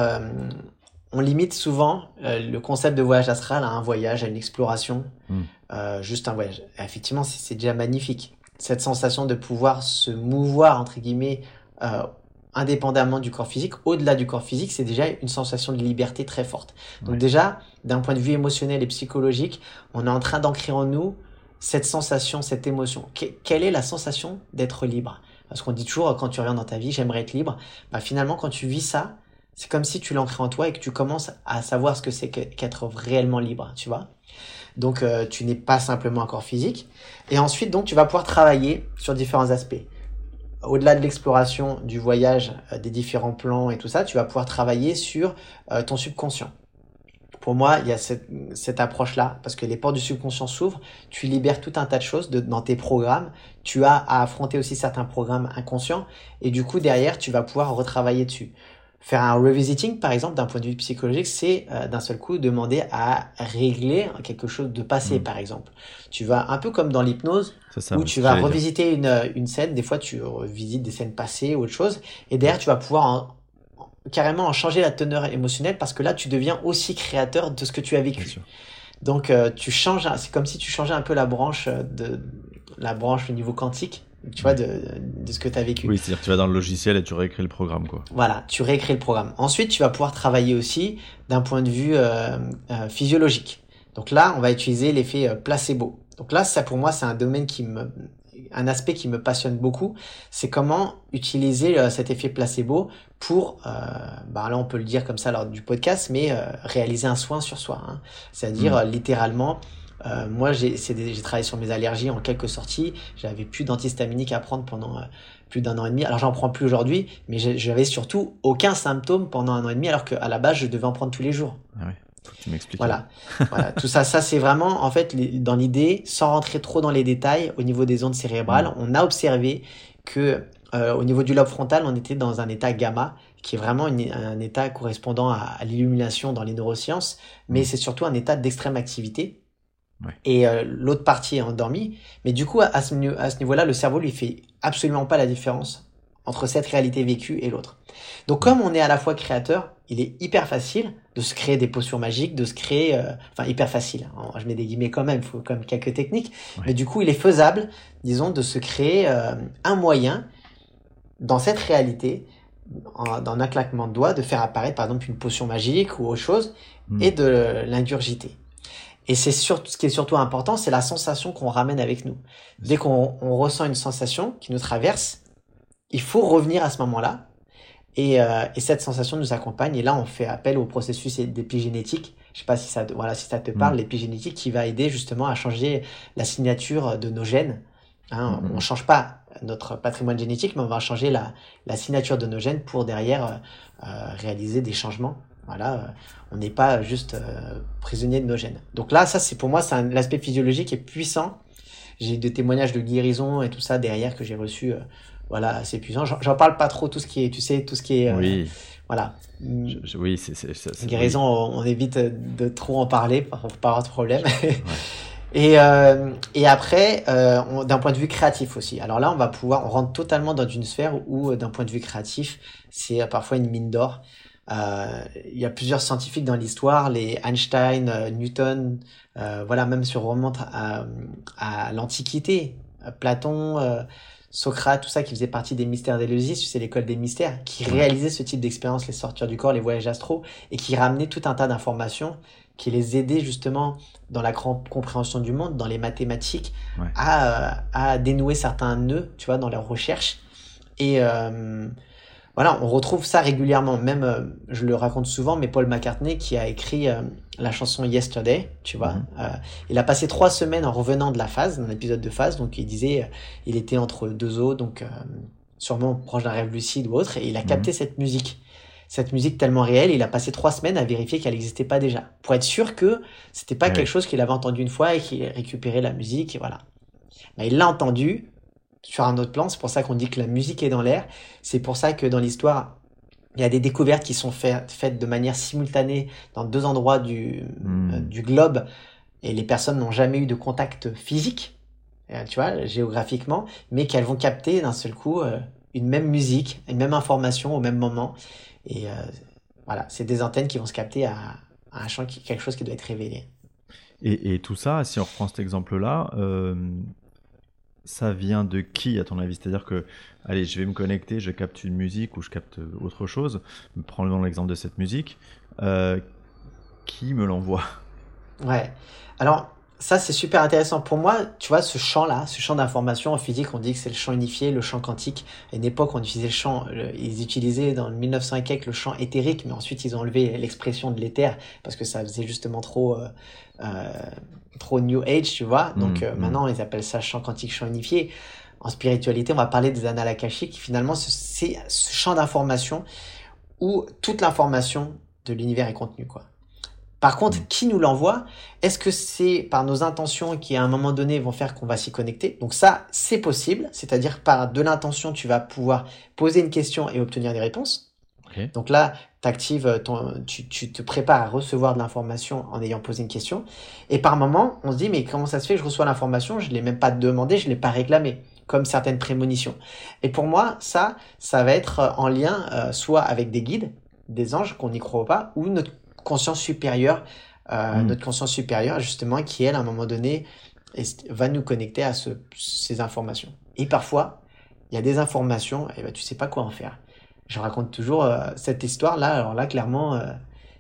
on limite souvent euh, le concept de voyage astral à un voyage, à une exploration, hmm. euh, juste un voyage. effectivement, c'est déjà magnifique. Cette sensation de pouvoir se mouvoir, entre guillemets, euh, indépendamment du corps physique, au-delà du corps physique, c'est déjà une sensation de liberté très forte. Donc déjà, d'un point de vue émotionnel et psychologique, on est en train d'ancrer en nous cette sensation, cette émotion. quelle est la sensation d'être libre? Parce qu'on dit toujours, quand tu reviens dans ta vie, j'aimerais être libre. Bah, finalement, quand tu vis ça, c'est comme si tu l'ancrais en toi et que tu commences à savoir ce que c'est qu'être réellement libre, tu vois. Donc euh, tu n'es pas simplement un corps physique. Et ensuite, donc, tu vas pouvoir travailler sur différents aspects. Au-delà de l'exploration du voyage, euh, des différents plans et tout ça, tu vas pouvoir travailler sur euh, ton subconscient. Pour moi, il y a cette, approche-là, parce que les portes du subconscient s'ouvrent, tu libères tout un tas de choses dans tes programmes, tu as à affronter aussi certains programmes inconscients, et du coup, derrière, tu vas pouvoir retravailler dessus. Faire un revisiting, par exemple, d'un point de vue psychologique, c'est euh, d'un seul coup demander à régler quelque chose de passé, mm. par exemple. Tu vas un peu comme dans l'hypnose, où tu vas revisiter une, une, scène. Des fois, tu revisites des scènes passées ou autre chose, et derrière, tu vas pouvoir carrément en changer la teneur émotionnelle parce que là, tu deviens aussi créateur de ce que tu as vécu. Donc, euh, tu changes. C'est comme si tu changeais un peu la branche de la branche au niveau quantique tu vois, de, de ce que tu as vécu. Oui, c'est-à-dire que tu vas dans le logiciel et tu réécris le programme, quoi. Voilà, tu réécris le programme. Ensuite, tu vas pouvoir travailler aussi d'un point de vue euh, euh, physiologique. Donc là, on va utiliser l'effet euh, placebo. Donc là, ça pour moi, c'est un domaine qui me, un aspect qui me passionne beaucoup, c'est comment utiliser euh, cet effet placebo pour, euh, bah là on peut le dire comme ça lors du podcast, mais euh, réaliser un soin sur soi. Hein. C'est-à-dire mmh. littéralement moi, j'ai travaillé sur mes allergies en quelques sorties. J'avais plus d'antihistaminiques à prendre pendant plus d'un an et demi. Alors j'en prends plus aujourd'hui, mais j'avais surtout aucun symptôme pendant un an et demi, alors qu'à la base je devais en prendre tous les jours. Ah tu m'expliques. Voilà. <laughs> voilà. Tout ça, ça c'est vraiment, en fait, dans l'idée, sans rentrer trop dans les détails, au niveau des ondes cérébrales, mm. on a observé que euh, au niveau du lobe frontal, on était dans un état gamma, qui est vraiment un état correspondant à, l'illumination dans les neurosciences, mais mm. c'est surtout un état d'extrême activité. Et euh, l'autre partie est endormie. Mais du coup, à ce, à ce niveau-là, le cerveau lui fait absolument pas la différence entre cette réalité vécue et l'autre. Donc comme on est à la fois créateur, il est hyper facile de se créer des potions magiques, de se créer, euh, enfin hyper facile. Hein. je mets des guillemets quand même, il faut quand même quelques techniques. Mais du coup, il est faisable, disons, de se créer euh, un moyen dans cette réalité, dans un claquement de doigts, de faire apparaître par exemple une potion magique ou autre chose hmm. et de l'ingurgiter. Et c'est surtout ce qui est surtout important, c'est la sensation qu'on ramène avec nous. Dès qu'on ressent une sensation qui nous traverse, il faut revenir à ce moment-là. Et, euh, et, cette sensation nous accompagne. Et là, on fait appel au processus d'épigénétique. Je sais pas si ça, voilà, si ça te parle, mm. l'épigénétique qui va aider justement à changer la signature de nos gènes. Hein, mm, mm. On change pas notre patrimoine génétique, mais on va changer la, la signature de nos gènes pour derrière euh, euh réaliser des changements. Voilà, euh, on n'est pas juste euh, prisonnier de nos gènes. Donc là, ça, c'est pour moi, c'est l'aspect physiologique est puissant. J'ai des témoignages de guérison et tout ça derrière que j'ai reçu voilà, c'est puissant. J'en parle pas trop, tout ce qui est, tu sais, tout ce qui est. Euh, oui. Voilà. oui, c'est. Guérison, on, évite de trop en parler pour pas avoir de problème. <laughs> Et, euh, et après, euh, d'un point de vue créatif aussi. Alors là, on va pouvoir, on rentre totalement dans une sphère où, d'un point de vue créatif, c'est parfois une mine d'or. Il y a plusieurs scientifiques dans l'histoire, les Einstein, Newton, voilà, même si on remonte à, à l'Antiquité, Platon, Socrate, tout ça qui faisait partie des mystères d'Éleusis, c'est l'école des mystères, qui réalisait ce type d'expérience, les sorties du corps, les voyages astro, et qui ramenait tout un tas d'informations qui les aidait justement dans la compréhension du monde, dans les mathématiques, à, à, dénouer certains nœuds, tu vois, dans leurs recherches. Et, euh, voilà, on retrouve ça régulièrement. Même, euh, je le raconte souvent, mais Paul McCartney qui a écrit euh, la chanson Yesterday, tu vois, euh, il a passé trois semaines en revenant de la phase, d'un épisode de phase. Donc il disait, il était entre deux eaux, donc sûrement proche d'un rêve lucide ou autre, et il a capté mhm. cette musique. Cette musique tellement réelle, il a passé trois semaines à vérifier qu'elle n'existait pas déjà, pour être sûr que c'était pas quelque chose qu'il avait entendu une fois et qu'il récupérait la musique, et voilà. Mais il l'a entendu, sur un autre plan. C'est pour ça qu'on dit que la musique est dans l'air. C'est pour ça que dans l'histoire, il y a des découvertes qui sont faites, de manière simultanée dans deux endroits du, hmm. euh, du globe et les personnes n'ont jamais eu de contact physique, euh, tu vois, géographiquement, mais qu'elles vont capter d'un seul coup euh, une même musique, une même information au même moment. Et voilà, c'est des antennes qui vont se capter à, un champ, quelque chose qui doit être révélé. Et, et, tout ça, si on reprend cet exemple-là, ça vient de qui, à ton avis? C'est-à-dire que, allez, je vais me connecter, je capte une musique ou je capte autre chose. Prenons l'exemple de cette musique. Euh, qui me l'envoie? Ouais. Alors, ça, c'est super intéressant. Pour moi, tu vois, ce champ-là, ce champ d'information en physique, on dit que c'est le champ unifié, le champ quantique. À une époque, on utilisait le champ, ils utilisaient dans le 1900 le champ éthérique, mais ensuite, ils ont enlevé l'expression de l'éther parce que ça faisait justement trop, euh, euh, trop New Age, tu vois. Donc mmh, euh, mmh. maintenant, ils appellent ça champ quantique, champ unifié. En spiritualité, on va parler des annales akashiques. Finalement, c'est ce champ d'information où toute l'information de l'univers est contenue, quoi. Par contre, mmh. qui nous l'envoie? Est-ce que c'est par nos intentions qui, à un moment donné, vont faire qu'on va s'y connecter? Donc ça, c'est possible. C'est-à-dire par de l'intention, tu vas pouvoir poser une question et obtenir des réponses. Donc là, actives ton, tu, tu, te prépares à recevoir de l'information en ayant posé une question. Et par moment, on se dit, mais comment ça se fait que je reçois l'information? Je ne l'ai même pas demandé, je ne l'ai pas réclamé, comme certaines prémonitions. Et pour moi, ça, ça va être en lien euh, soit avec des guides, des anges qu'on n'y croit pas, ou notre conscience supérieure, euh, hmm. notre conscience supérieure justement, qui elle, à un moment donné, va nous connecter à ce, ces informations. Et parfois, il y a des informations, et ben, tu sais pas quoi en faire je raconte toujours euh, cette histoire-là. Alors là, clairement, euh,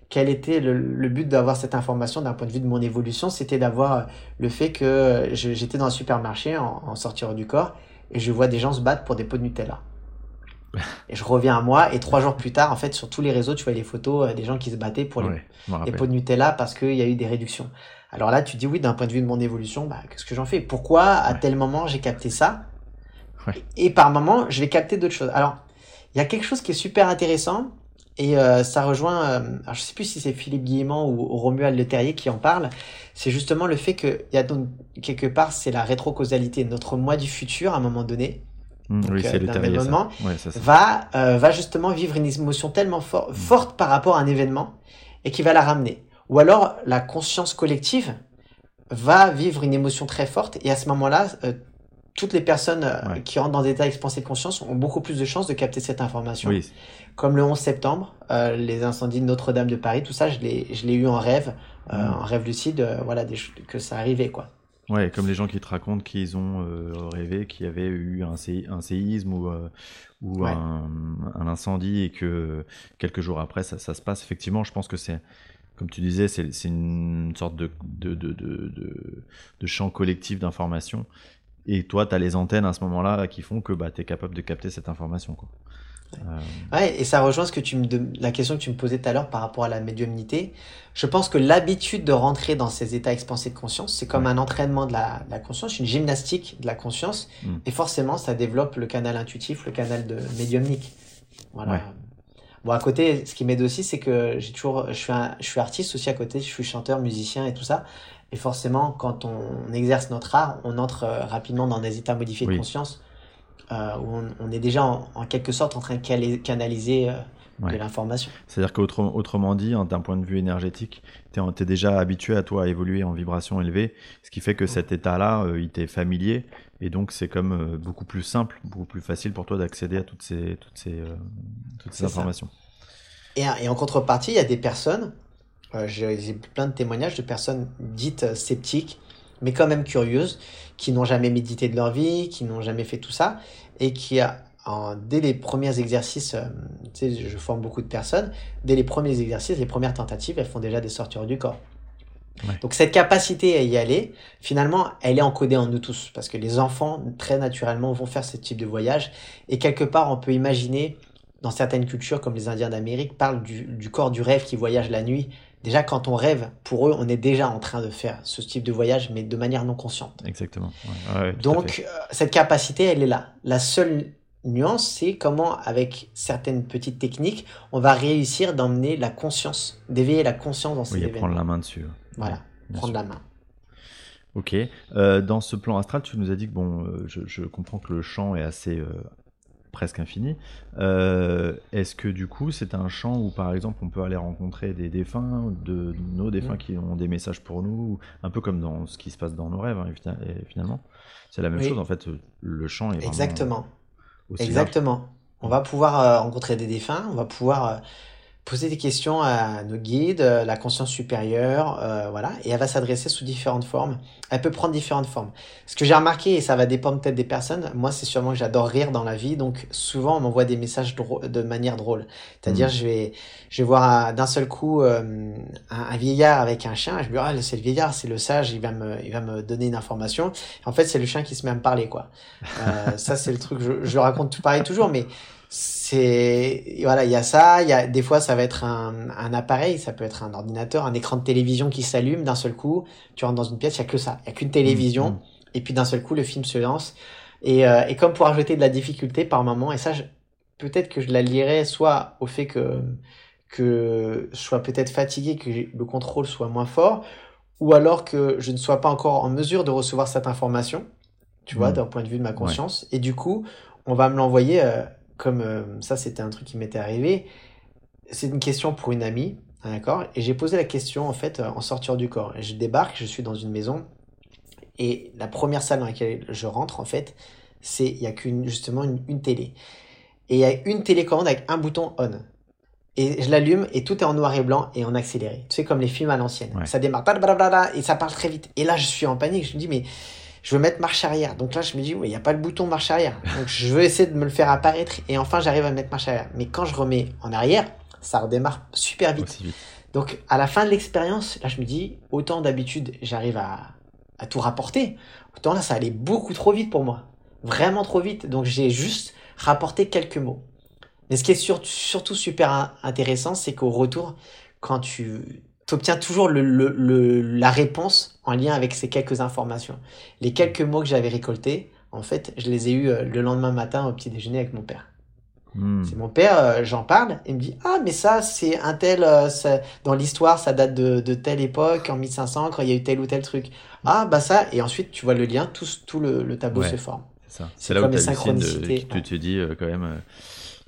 quel était le, but d'avoir cette information d'un point de vue de mon évolution? C'était d'avoir le fait que j'étais dans un supermarché en, en sortir du corps et je vois des gens se battre pour des pots de Nutella. Et je reviens à moi, et trois jours plus tard, en fait, sur tous les réseaux, tu vois les photos des gens qui se battaient pour les, pots de Nutella parce qu'il y a eu des réductions. Alors là, tu dis oui, d'un point de vue de mon évolution, bah, qu'est-ce que j'en fais? Pourquoi à tel moment j'ai capté ça? Et par moment, je vais capter d'autres choses. Alors, il y a quelque chose qui est super intéressant. Et euh, ça rejoint, euh, alors je sais plus si c'est Philippe Guillemant ou, ou Romuald Le Terrier qui en parle, c'est justement le fait que il y a donc quelque part c'est la rétrocausalité, notre moi du futur à un moment donné, Mmh, donc, oui, c'est euh, le ça. événement, Ouais, ça, ça. va euh, va justement vivre une émotion tellement for- forte par rapport à un événement et qui va la ramener. Ou alors la conscience collective va vivre une émotion très forte et à ce moment-là, euh, toutes les personnes euh, Ouais. qui rentrent dans des états expansés de conscience ont beaucoup plus de chances de capter cette information. Oui, Comme le 11 septembre, les incendies de Notre-Dame de Paris, tout ça, je l'ai eu en rêve, euh, Mm. en rêve lucide, voilà, des, que ça arrivait quoi. Ouais, comme les gens qui te racontent qu'ils ont euh, rêvé qu'il y avait eu un, sé- un séisme ou, euh, ou Ouais. un, un incendie et que quelques jours après ça, ça se passe. Effectivement, je pense que c'est, comme tu disais, c'est une sorte de, de, de, de, de- de champ collectif d'information. Et toi, tu as les antennes à ce moment-là qui font que bah, tu es capable de capter cette information. Quoi. Euh, Ouais, et ça rejoint ce que tu me de- la question que tu me posais tout à l'heure par rapport à la médiumnité. Je pense que l'habitude de rentrer dans ces états expansés de conscience, c'est comme Ouais. un entraînement de la, de la conscience, une gymnastique de la conscience, Mm. et forcément, ça développe le canal intuitif, le canal de médiumnique. Voilà. Ouais. Bon, à côté, ce qui m'aide aussi, c'est que j'ai toujours, je suis, un- je suis artiste aussi à côté, je suis chanteur, musicien et tout ça. Et forcément, quand on exerce notre art, on entre euh, rapidement dans des états modifiés Oui. de conscience, euh, où on, on est déjà en, en quelque sorte en train de canaliser euh, Ouais. de l'information. C'est-à-dire qu'autrement dit, hein, d'un point de vue énergétique, tu es, déjà habitué à toi à évoluer en vibration élevée, ce qui fait que cet état-là, euh, il t'est familier, et donc c'est comme beaucoup plus simple, beaucoup plus facile pour toi d'accéder à toutes ces, toutes ces, toutes ces C'est ça. informations. Et, et en contrepartie, il y a des personnes, j'ai plein de témoignages de personnes dites sceptiques, mais quand même curieuses, qui n'ont jamais médité de leur vie, qui n'ont jamais fait tout ça, et qui, en- dès les premiers exercices, euh, tu sais, je forme beaucoup de personnes, dès les premiers exercices, les premières tentatives, elles font déjà des sorties du corps. Ouais. Donc cette capacité à y aller, finalement, elle est encodée en nous tous, parce que les enfants, très naturellement, vont faire ce type de voyage, et quelque part, on peut imaginer dans certaines cultures, comme les Indiens d'Amérique, parlent du, du corps du rêve qui voyage la nuit. Déjà, quand on rêve, pour eux, on est déjà en train de faire ce type de voyage, mais de manière non consciente. Exactement. Ouais, ouais. Donc, euh, cette capacité, elle est là. La seule nuance, c'est comment, avec certaines petites techniques, on va réussir d'emmener la conscience, d'éveiller la conscience dans ces Oui, événements. prendre la main dessus. Voilà, bien prendre sûr. la main. Ok. Euh, dans ce plan astral, tu nous as dit que bon, euh, je, je comprends que le champ est assez euh, presque infini. Euh, Est-ce que du coup, c'est un champ où, par exemple, on peut aller rencontrer des défunts, de nos défunts Mm. qui ont des messages pour nous, un peu comme dans ce qui se passe dans nos rêves, hein, et finalement, c'est la même Oui. chose. En fait, euh, le champ est Exactement. large. Exactement. On va pouvoir euh, rencontrer des défunts, on va pouvoir poser des questions à nos guides, euh, la conscience supérieure, euh, voilà, et elle va s'adresser sous différentes formes. Elle peut prendre différentes formes. Ce que j'ai remarqué, et ça va dépendre peut-être des personnes, moi c'est sûrement que j'adore rire dans la vie, donc souvent on m'envoie des messages de manière drôle. C'est-à-dire Mhm. je vais je vais voir d'un seul coup euh, un, un vieillard avec un chien, et je me dis ah c'est le vieillard, c'est le sage, il va me il va me donner une information. En fait c'est le chien qui se met à me parler quoi. Euh, ça c'est le truc, je, je raconte tout pareil toujours, mais c'est voilà il y a ça il y a des fois ça va être un, un appareil ça peut être un ordinateur un écran de télévision qui s'allume d'un seul coup tu rentres dans une pièce il y a que ça il y a qu'une télévision Mhm. et puis d'un seul coup le film se lance et, euh, et comme pour ajouter de la difficulté par moment et ça peut-être que je la lierais soit au fait que que je sois peut-être fatigué que le contrôle soit moins fort ou alors que je ne sois pas encore en mesure de recevoir cette information tu vois Mhm. d'un point de vue de ma conscience et du coup on va me l'envoyer euh, comme euh, ça c'était un truc qui m'était arrivé c'est une question pour une amie hein, d'accord? Et j'ai posé la question en fait euh, en sortir du corps. Je débarque je suis dans une maison et la première salle dans laquelle je rentre en fait c'est il y a qu'une justement une, une télé. Et il y a une télécommande avec un bouton on. Et je l'allume et tout est en noir et blanc et en accéléré. Tu sais comme les films à l'ancienne. Ouais. ça démarre et ça parle très vite. Et là je suis en panique. Je me dis mais je veux mettre marche arrière. Donc là, je me dis, oui, il n'y a pas le bouton marche arrière. Donc je veux essayer de me le faire apparaître et enfin, j'arrive à mettre marche arrière. Mais quand je remets en arrière, ça redémarre super vite. Donc à la fin de l'expérience, là, je me dis, autant d'habitude, j'arrive à, à tout rapporter. Autant là, ça allait beaucoup trop vite pour moi. Vraiment trop vite. Donc j'ai juste rapporté quelques mots. Mais ce qui est sur- surtout super in- intéressant, c'est qu'au retour, quand tu obtiens toujours le, le- le- la réponse en lien avec ces quelques informations. Les quelques mots que j'avais récoltés, en fait, je les ai eus euh, le lendemain matin au petit déjeuner avec mon père. Hmm. C'est mon père, euh, j'en parle, il me dit Ah, mais ça, c'est un tel, euh, ça- dans l'histoire, ça date de, de telle époque, en 1500, quand il y a eu tel ou tel truc. Ah, bah ça, et ensuite, tu vois le lien, tout, tout le, le tableau Ouais. se forme. C'est là où tu te dis euh, quand même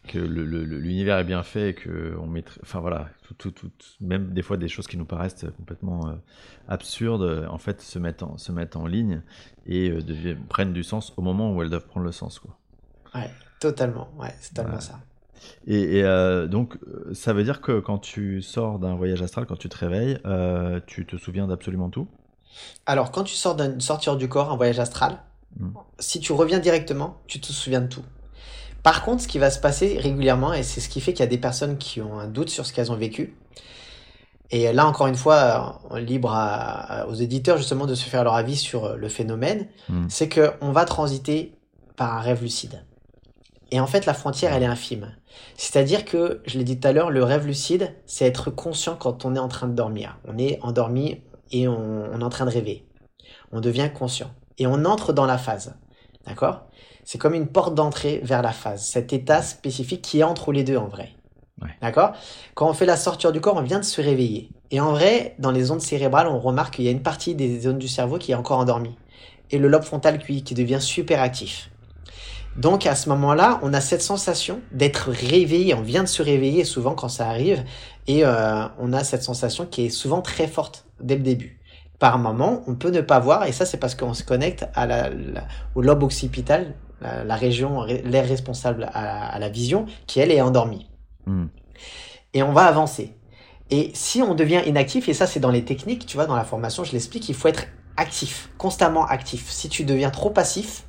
que l'univers est bien fait et que on maîtrise. Enfin voilà, tout, tout, tout- même des fois des choses qui nous paraissent complètement euh, absurdes, euh, en fait, se mettent en, se mettent en ligne et euh, prennent du sens au moment où elles doivent prendre le sens. Quoi. Totalement, ouais, c'est totalement Ouais. ça. Et, et, euh, donc, euh, ça veut dire que quand tu sors d'un voyage astral, quand tu te réveilles, euh, tu te souviens d'absolument tout? Alors, quand tu sors d'une sortir du corps, un voyage astral, Mm. si tu reviens directement, tu te souviens de tout. Par contre, ce qui va se passer régulièrement, et c'est ce qui fait qu'il y a des personnes qui ont un doute sur ce qu'elles ont vécu, et là, encore une fois, euh, libre à- aux éditeurs justement de se faire leur avis sur euh, le phénomène, Mm. c'est qu'on va transiter par un rêve lucide. Et en fait, la frontière, elle est infime. C'est-à-dire que, je l'ai dit tout à l'heure, le rêve lucide, c'est être conscient quand on est en train de dormir. On est endormi et on, on est en train de rêver. On devient conscient. Et on entre dans la phase. D'accord? C'est comme une porte d'entrée vers la phase. Cet état spécifique qui est entre les deux en vrai. Ouais. D'accord? Quand on fait la sortie du corps, on vient de se réveiller. Et en vrai, dans les ondes cérébrales, on remarque qu'il y a une partie des zones du cerveau qui est encore endormie. Et le lobe frontal qui, qui devient super actif. Donc à ce moment-là, on a cette sensation d'être réveillé. On vient de se réveiller souvent quand ça arrive. Et euh, on a cette sensation qui est souvent très forte dès le début. Par moment, on peut ne pas voir, et ça c'est parce qu'on se connecte à la, la- au lobe occipital, la, la région, l'air responsable à, à la vision, qui elle est endormie. Mm. Et on va avancer. Et si on devient inactif, et ça c'est dans les techniques, tu vois, dans la formation, je l'explique, il faut être actif, constamment actif. Si tu deviens trop passif,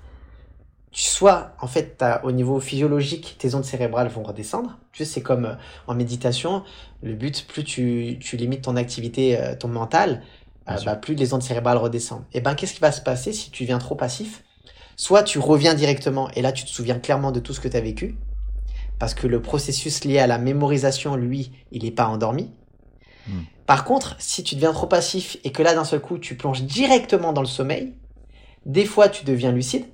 tu- soit en fait au niveau physiologique, tes ondes cérébrales vont redescendre. Tu sais, c'est comme euh, en méditation, le but, plus tu, tu limites ton activité, euh, ton mental, euh, bah, plus les ondes cérébrales redescendent. Et ben qu'est-ce qui va se passer si tu deviens trop passif? Soit tu reviens directement et là tu te souviens clairement de tout ce que tu as vécu, parce que le processus lié à la mémorisation, lui, il n'est pas endormi. Hmm. Par contre, si tu deviens trop passif et que là d'un seul coup tu plonges directement dans le sommeil, des fois tu deviens lucide,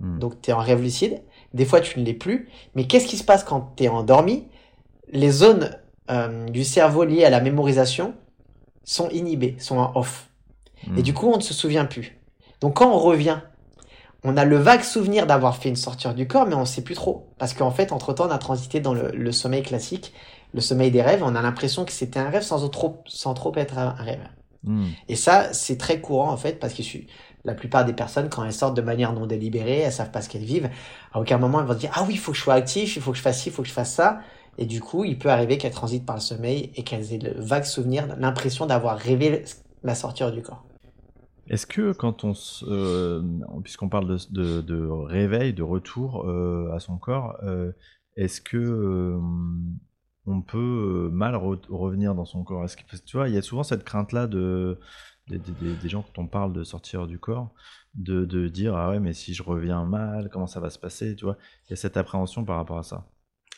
Mm. donc tu es en rêve lucide, des fois tu ne l'es plus, mais qu'est-ce qui se passe quand tu es endormi? Les zones euh, du cerveau liées à la mémorisation sont inhibées, sont en off. Et du coup, on ne se souvient plus. Donc quand on revient, on a le vague souvenir d'avoir fait une sortie du corps, mais on ne sait plus trop. Parce qu'en fait, entre-temps, on a transité dans le, le sommeil classique, le sommeil des rêves, on a l'impression que c'était un rêve sans trop, sans trop être un rêve. Mm. Et ça, c'est très courant en fait, parce que la plupart des personnes, quand elles sortent de manière non délibérée, elles savent pas ce qu'elles vivent. À aucun moment, elles vont se dire, ah oui, il faut que je sois actif, il faut que je fasse ci, il faut que je fasse ça. Et du coup, il peut arriver qu'elles transitent par le sommeil et qu'elles aient le vague souvenir, l'impression d'avoir rêvé la sortie du corps. Est-ce que quand on, euh, puisqu'on parle de, réveil, de retour euh, à son corps, euh, est-ce que on peut mal re- revenir dans son corps? Est-ce que, tu vois, il y a souvent cette crainte-là de des, gens quand on parle de sortir du corps, de, de dire ah ouais mais si je reviens mal, comment ça va se passer? Tu vois, il y a cette appréhension par rapport à ça.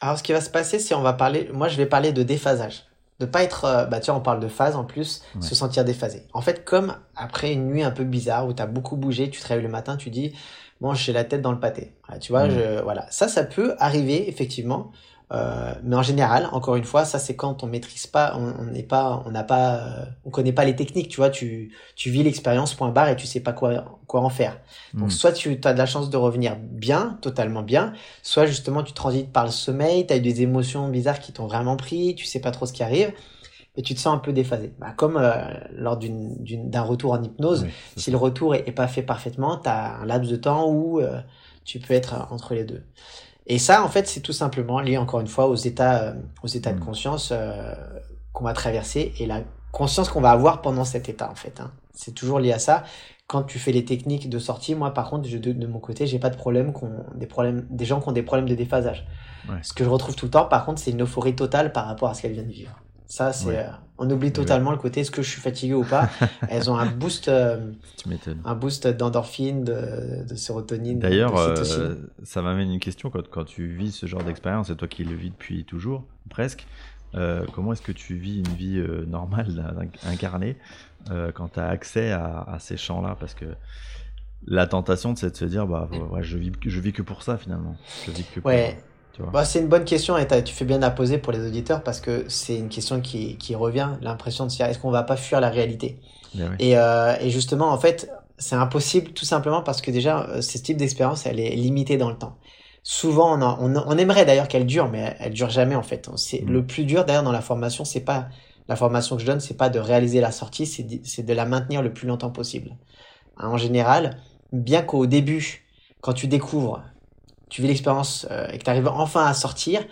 Alors, ce qui va se passer, c'est on va parler, moi, je vais parler de déphasage. De pas être, euh, bah, tu vois, on parle de phase en plus, Ouais. se sentir déphasé. En fait, comme après une nuit un peu bizarre où tu as beaucoup bougé, tu te réveilles le matin, tu dis, bon, j'ai la tête dans le pâté. Voilà, tu vois, je, voilà. Ça, ça peut arriver, effectivement. Euh, mais en général, encore une fois, ça c'est quand on maîtrise pas, on n'est pas, on n'a pas, euh, on connaît pas les techniques, tu vois, tu, tu vis l'expérience point barre et tu sais pas quoi, quoi en faire. Donc Mm. soit tu as de la chance de revenir bien, totalement bien, soit justement tu transites par le sommeil, tu as eu des émotions bizarres qui t'ont vraiment pris, tu sais pas trop ce qui arrive, et tu te sens un peu déphasé. Bah, comme euh, lors d'un retour en hypnose, Oui, si le retour est, est pas fait parfaitement, tu as un laps de temps où euh, tu peux être entre les deux. Et ça, en fait, c'est tout simplement lié encore une fois aux états, euh, aux états de Mm. conscience euh, qu'on va traverser et la conscience qu'on va avoir pendant cet état, en fait. hein. C'est toujours lié à ça. Quand tu fais les techniques de sortie, moi, par contre, je, de, de mon côté, j'ai pas de problème des problèmes, des gens qui ont des problèmes de déphasage. Ouais. Ce que je retrouve tout le temps, par contre, c'est une euphorie totale par rapport à ce qu'elles viennent de vivre. Ça, c'est, Ouais. euh, on oublie totalement le côté est-ce que je suis fatigué ou pas. <laughs> Elles ont un boost, euh, Tu un boost d'endorphine, de, de sérotonine. D'ailleurs, euh, ça m'amène une question quand, quand tu vis ce genre d'expérience, et toi qui le vis depuis toujours, presque, euh, comment est-ce que tu vis une vie normale, incarnée, quand tu as accès à, à ces champs-là? Parce que la tentation, c'est de se dire, bah, ouais, je vis, je vis que pour ça finalement. Je vis que pour, Ouais. Bah, c'est une bonne question et tu fais bien de la poser pour les auditeurs parce que c'est une question qui, qui revient, l'impression de se dire est-ce qu'on va pas fuir la réalité? Bien oui. et, euh, et justement, en fait, c'est impossible tout simplement parce que déjà, euh, ce type d'expérience, elle est limitée dans le temps. Souvent, on, en- on, on aimerait d'ailleurs qu'elle dure, mais elle, dure jamais en fait. C'est Mm. le plus dur d'ailleurs dans la formation, c'est pas la formation que je donne, c'est pas de réaliser la sortie, c'est de, la maintenir le plus longtemps possible. Hein, En général, bien qu'au début, quand tu découvres, tu vis l'expérience euh, et que tu arrives enfin à sortir,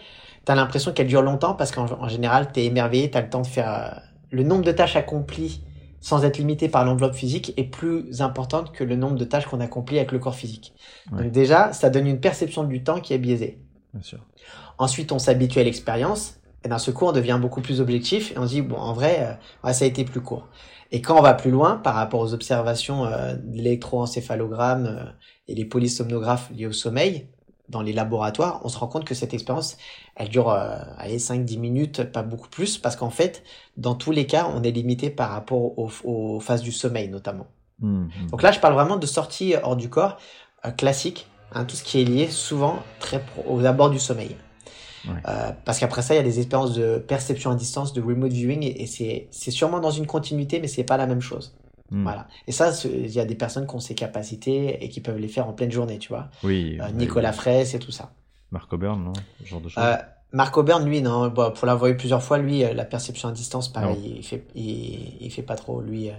tu as l'impression qu'elle dure longtemps parce qu'en en général, tu es émerveillé, tu as le temps de faire... euh, le nombre de tâches accomplies sans être limité par l'enveloppe physique est plus importante que le nombre de tâches qu'on accomplit avec le corps physique. Ouais. Donc déjà, ça donne une perception du temps qui est biaisée. Bien sûr. Ensuite, on s'habitue à l'expérience et d'un seul coup, on devient beaucoup plus objectif et on se dit, bon, en vrai, euh, ouais, ça a été plus court. Et quand on va plus loin, par rapport aux observations euh, de l'électroencéphalogramme euh, et les polysomnographes liés au sommeil, dans les laboratoires, on se rend compte que cette expérience, elle dure euh, allez, 5-10 minutes, pas beaucoup plus, parce qu'en fait, dans tous les cas, on est limité par rapport aux, aux phases du sommeil notamment. Mhm. Donc là, je parle vraiment de sortie hors du corps euh, classique, hein, tout ce qui est lié souvent très pro- aux abords du sommeil. Ouais. Euh, parce qu'après ça, il y a des expériences de perception à distance, de remote viewing, et, et c'est c'est sûrement dans une continuité, mais c'est pas la même chose. Mhm. Voilà. Et ça, il y a des personnes qui ont ces capacités et qui peuvent les faire en pleine journée, tu vois. Oui. Euh, Nicolas oui. Fraisse et tout ça. Marc Auburn, non? Ce genre de choses. Euh, Marc Auburn, lui, non, bon, pour l'avoir eu plusieurs fois, lui, euh, la perception à distance, pareil, Non. il fait, il, il fait pas trop, lui. euh.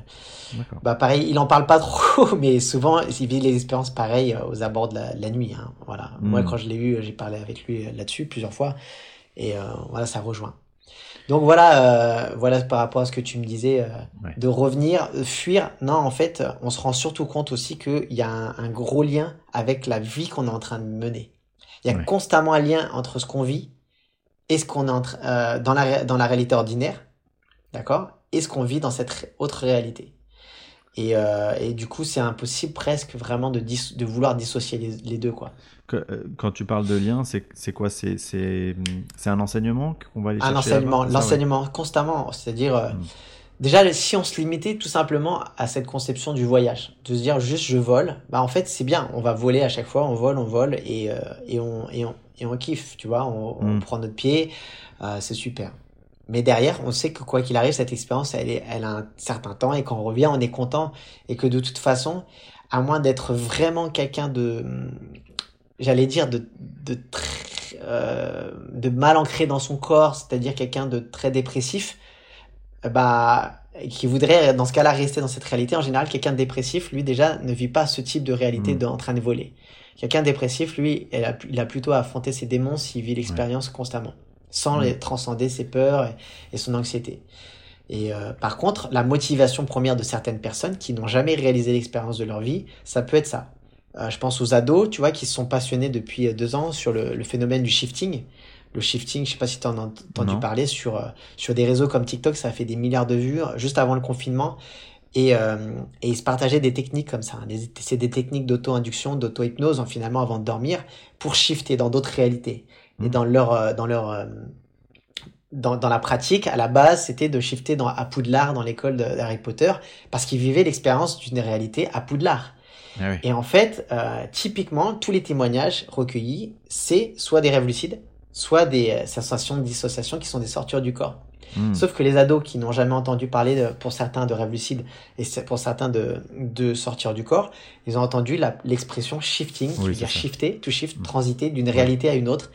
Bah pareil, il en parle pas trop, <laughs> mais souvent il vit les expériences pareilles aux abords de la, de la nuit. Hein. Voilà. Moi, quand je l'ai eu, j'ai parlé avec lui là-dessus plusieurs fois, et euh, voilà, ça rejoint. Donc voilà, euh, voilà par rapport à ce que tu me disais, euh, Ouais. de revenir, euh, fuir. Non, en fait, on se rend surtout compte aussi qu'il y a un, un gros lien avec la vie qu'on est en train de mener. Il y a Ouais. constamment un lien entre ce qu'on vit et ce qu'on est en euh, dans la dans la réalité ordinaire, d'accord, et ce qu'on vit dans cette autre réalité. Et, euh, et du coup, c'est impossible presque vraiment de, dis- de vouloir dissocier les, les deux, quoi. Euh, Quand tu parles de lien, c'est quoi? C'est un enseignement qu'on va aller Un chercher enseignement, ça, ouais. l'enseignement constamment, c'est-à-dire euh, Mm. déjà si on se limitait tout simplement à cette conception du voyage, de se dire juste je vole, bah en fait c'est bien, on va voler à chaque fois, on vole, on vole et euh, et on et on et on kiffe, tu vois, on, on Mm. prend notre pied, euh, c'est super. Mais derrière, on sait que quoi qu'il arrive, cette expérience, elle, est, elle a un certain temps et quand on revient, on est content et que de toute façon, à moins d'être vraiment quelqu'un de, j'allais dire de de très, euh, de mal ancré dans son corps, c'est-à-dire quelqu'un de très dépressif, euh, bah qui voudrait dans ce cas-là rester dans cette réalité. En général, quelqu'un de dépressif, lui déjà ne vit pas ce type de réalité Mm. de, en train de voler. Quelqu'un de dépressif, lui, il a, il a plutôt à affronter ses démons s'il vit l'expérience constamment, sans Mm. les transcender ses peurs et, et son anxiété. Et euh, par contre, la motivation première de certaines personnes qui n'ont jamais réalisé l'expérience de leur vie, ça peut être ça. Euh, je pense aux ados, tu vois, qui se sont passionnés depuis euh, deux ans sur le, le phénomène du shifting. Le shifting, je sais pas si tu en as entendu Non. parler sur euh, sur des réseaux comme TikTok, ça a fait des milliards de vues euh, juste avant le confinement. Et, euh, et ils se partageaient des techniques comme ça. hein. C'est des techniques d'auto-induction, d'auto-hypnose, hein, finalement, avant de dormir, pour shifter dans d'autres réalités. Et Mhm. dans leur, euh, dans leur, euh, dans, dans la pratique, à la base, c'était de shifter dans, à Poudlard, dans l'école d'Harry Potter, parce qu'ils vivaient l'expérience d'une réalité à Poudlard. Ah oui. Et en fait, euh, typiquement, tous les témoignages recueillis, c'est soit des rêves lucides, soit des sensations de dissociation qui sont des sortures du corps. Hmm. Sauf que les ados qui n'ont jamais entendu parler, de- pour certains, de rêves lucides et pour certains de, de sortir du corps, ils ont entendu l'expression shifting, qui Oui, veut dire ça. shifter, to shift, Mm. transiter d'une réalité à une autre.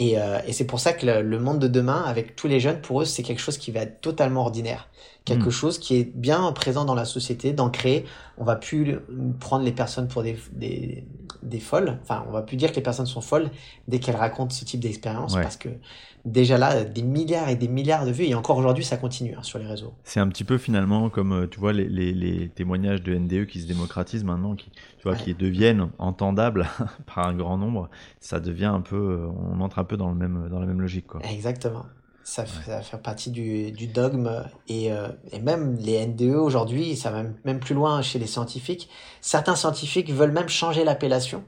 Et, euh, et c'est pour ça que le, le monde de demain, avec tous les jeunes, pour eux, c'est quelque chose qui va être totalement ordinaire. Quelque Mm. chose qui est bien présent dans la société, d'ancré. On va plus prendre les personnes pour des, des, des folles. Enfin, on va plus dire que les personnes sont folles dès qu'elles racontent ce type d'expérience. Ouais. Parce que déjà là, des milliards et des milliards de vues. Et encore aujourd'hui, ça continue hein, sur les réseaux. C'est un petit peu finalement comme euh, tu vois les, les, les témoignages de NDE qui se démocratisent maintenant, qui tu vois Ouais. qui deviennent entendables <laughs> par un grand nombre. Ça devient un peu, on entre un peu dans le même dans la même logique quoi. Exactement. Ça, ça va faire partie du, du dogme et, euh, et même les NDE aujourd'hui, ça va même- plus loin chez les scientifiques. Certains scientifiques veulent même changer l'appellation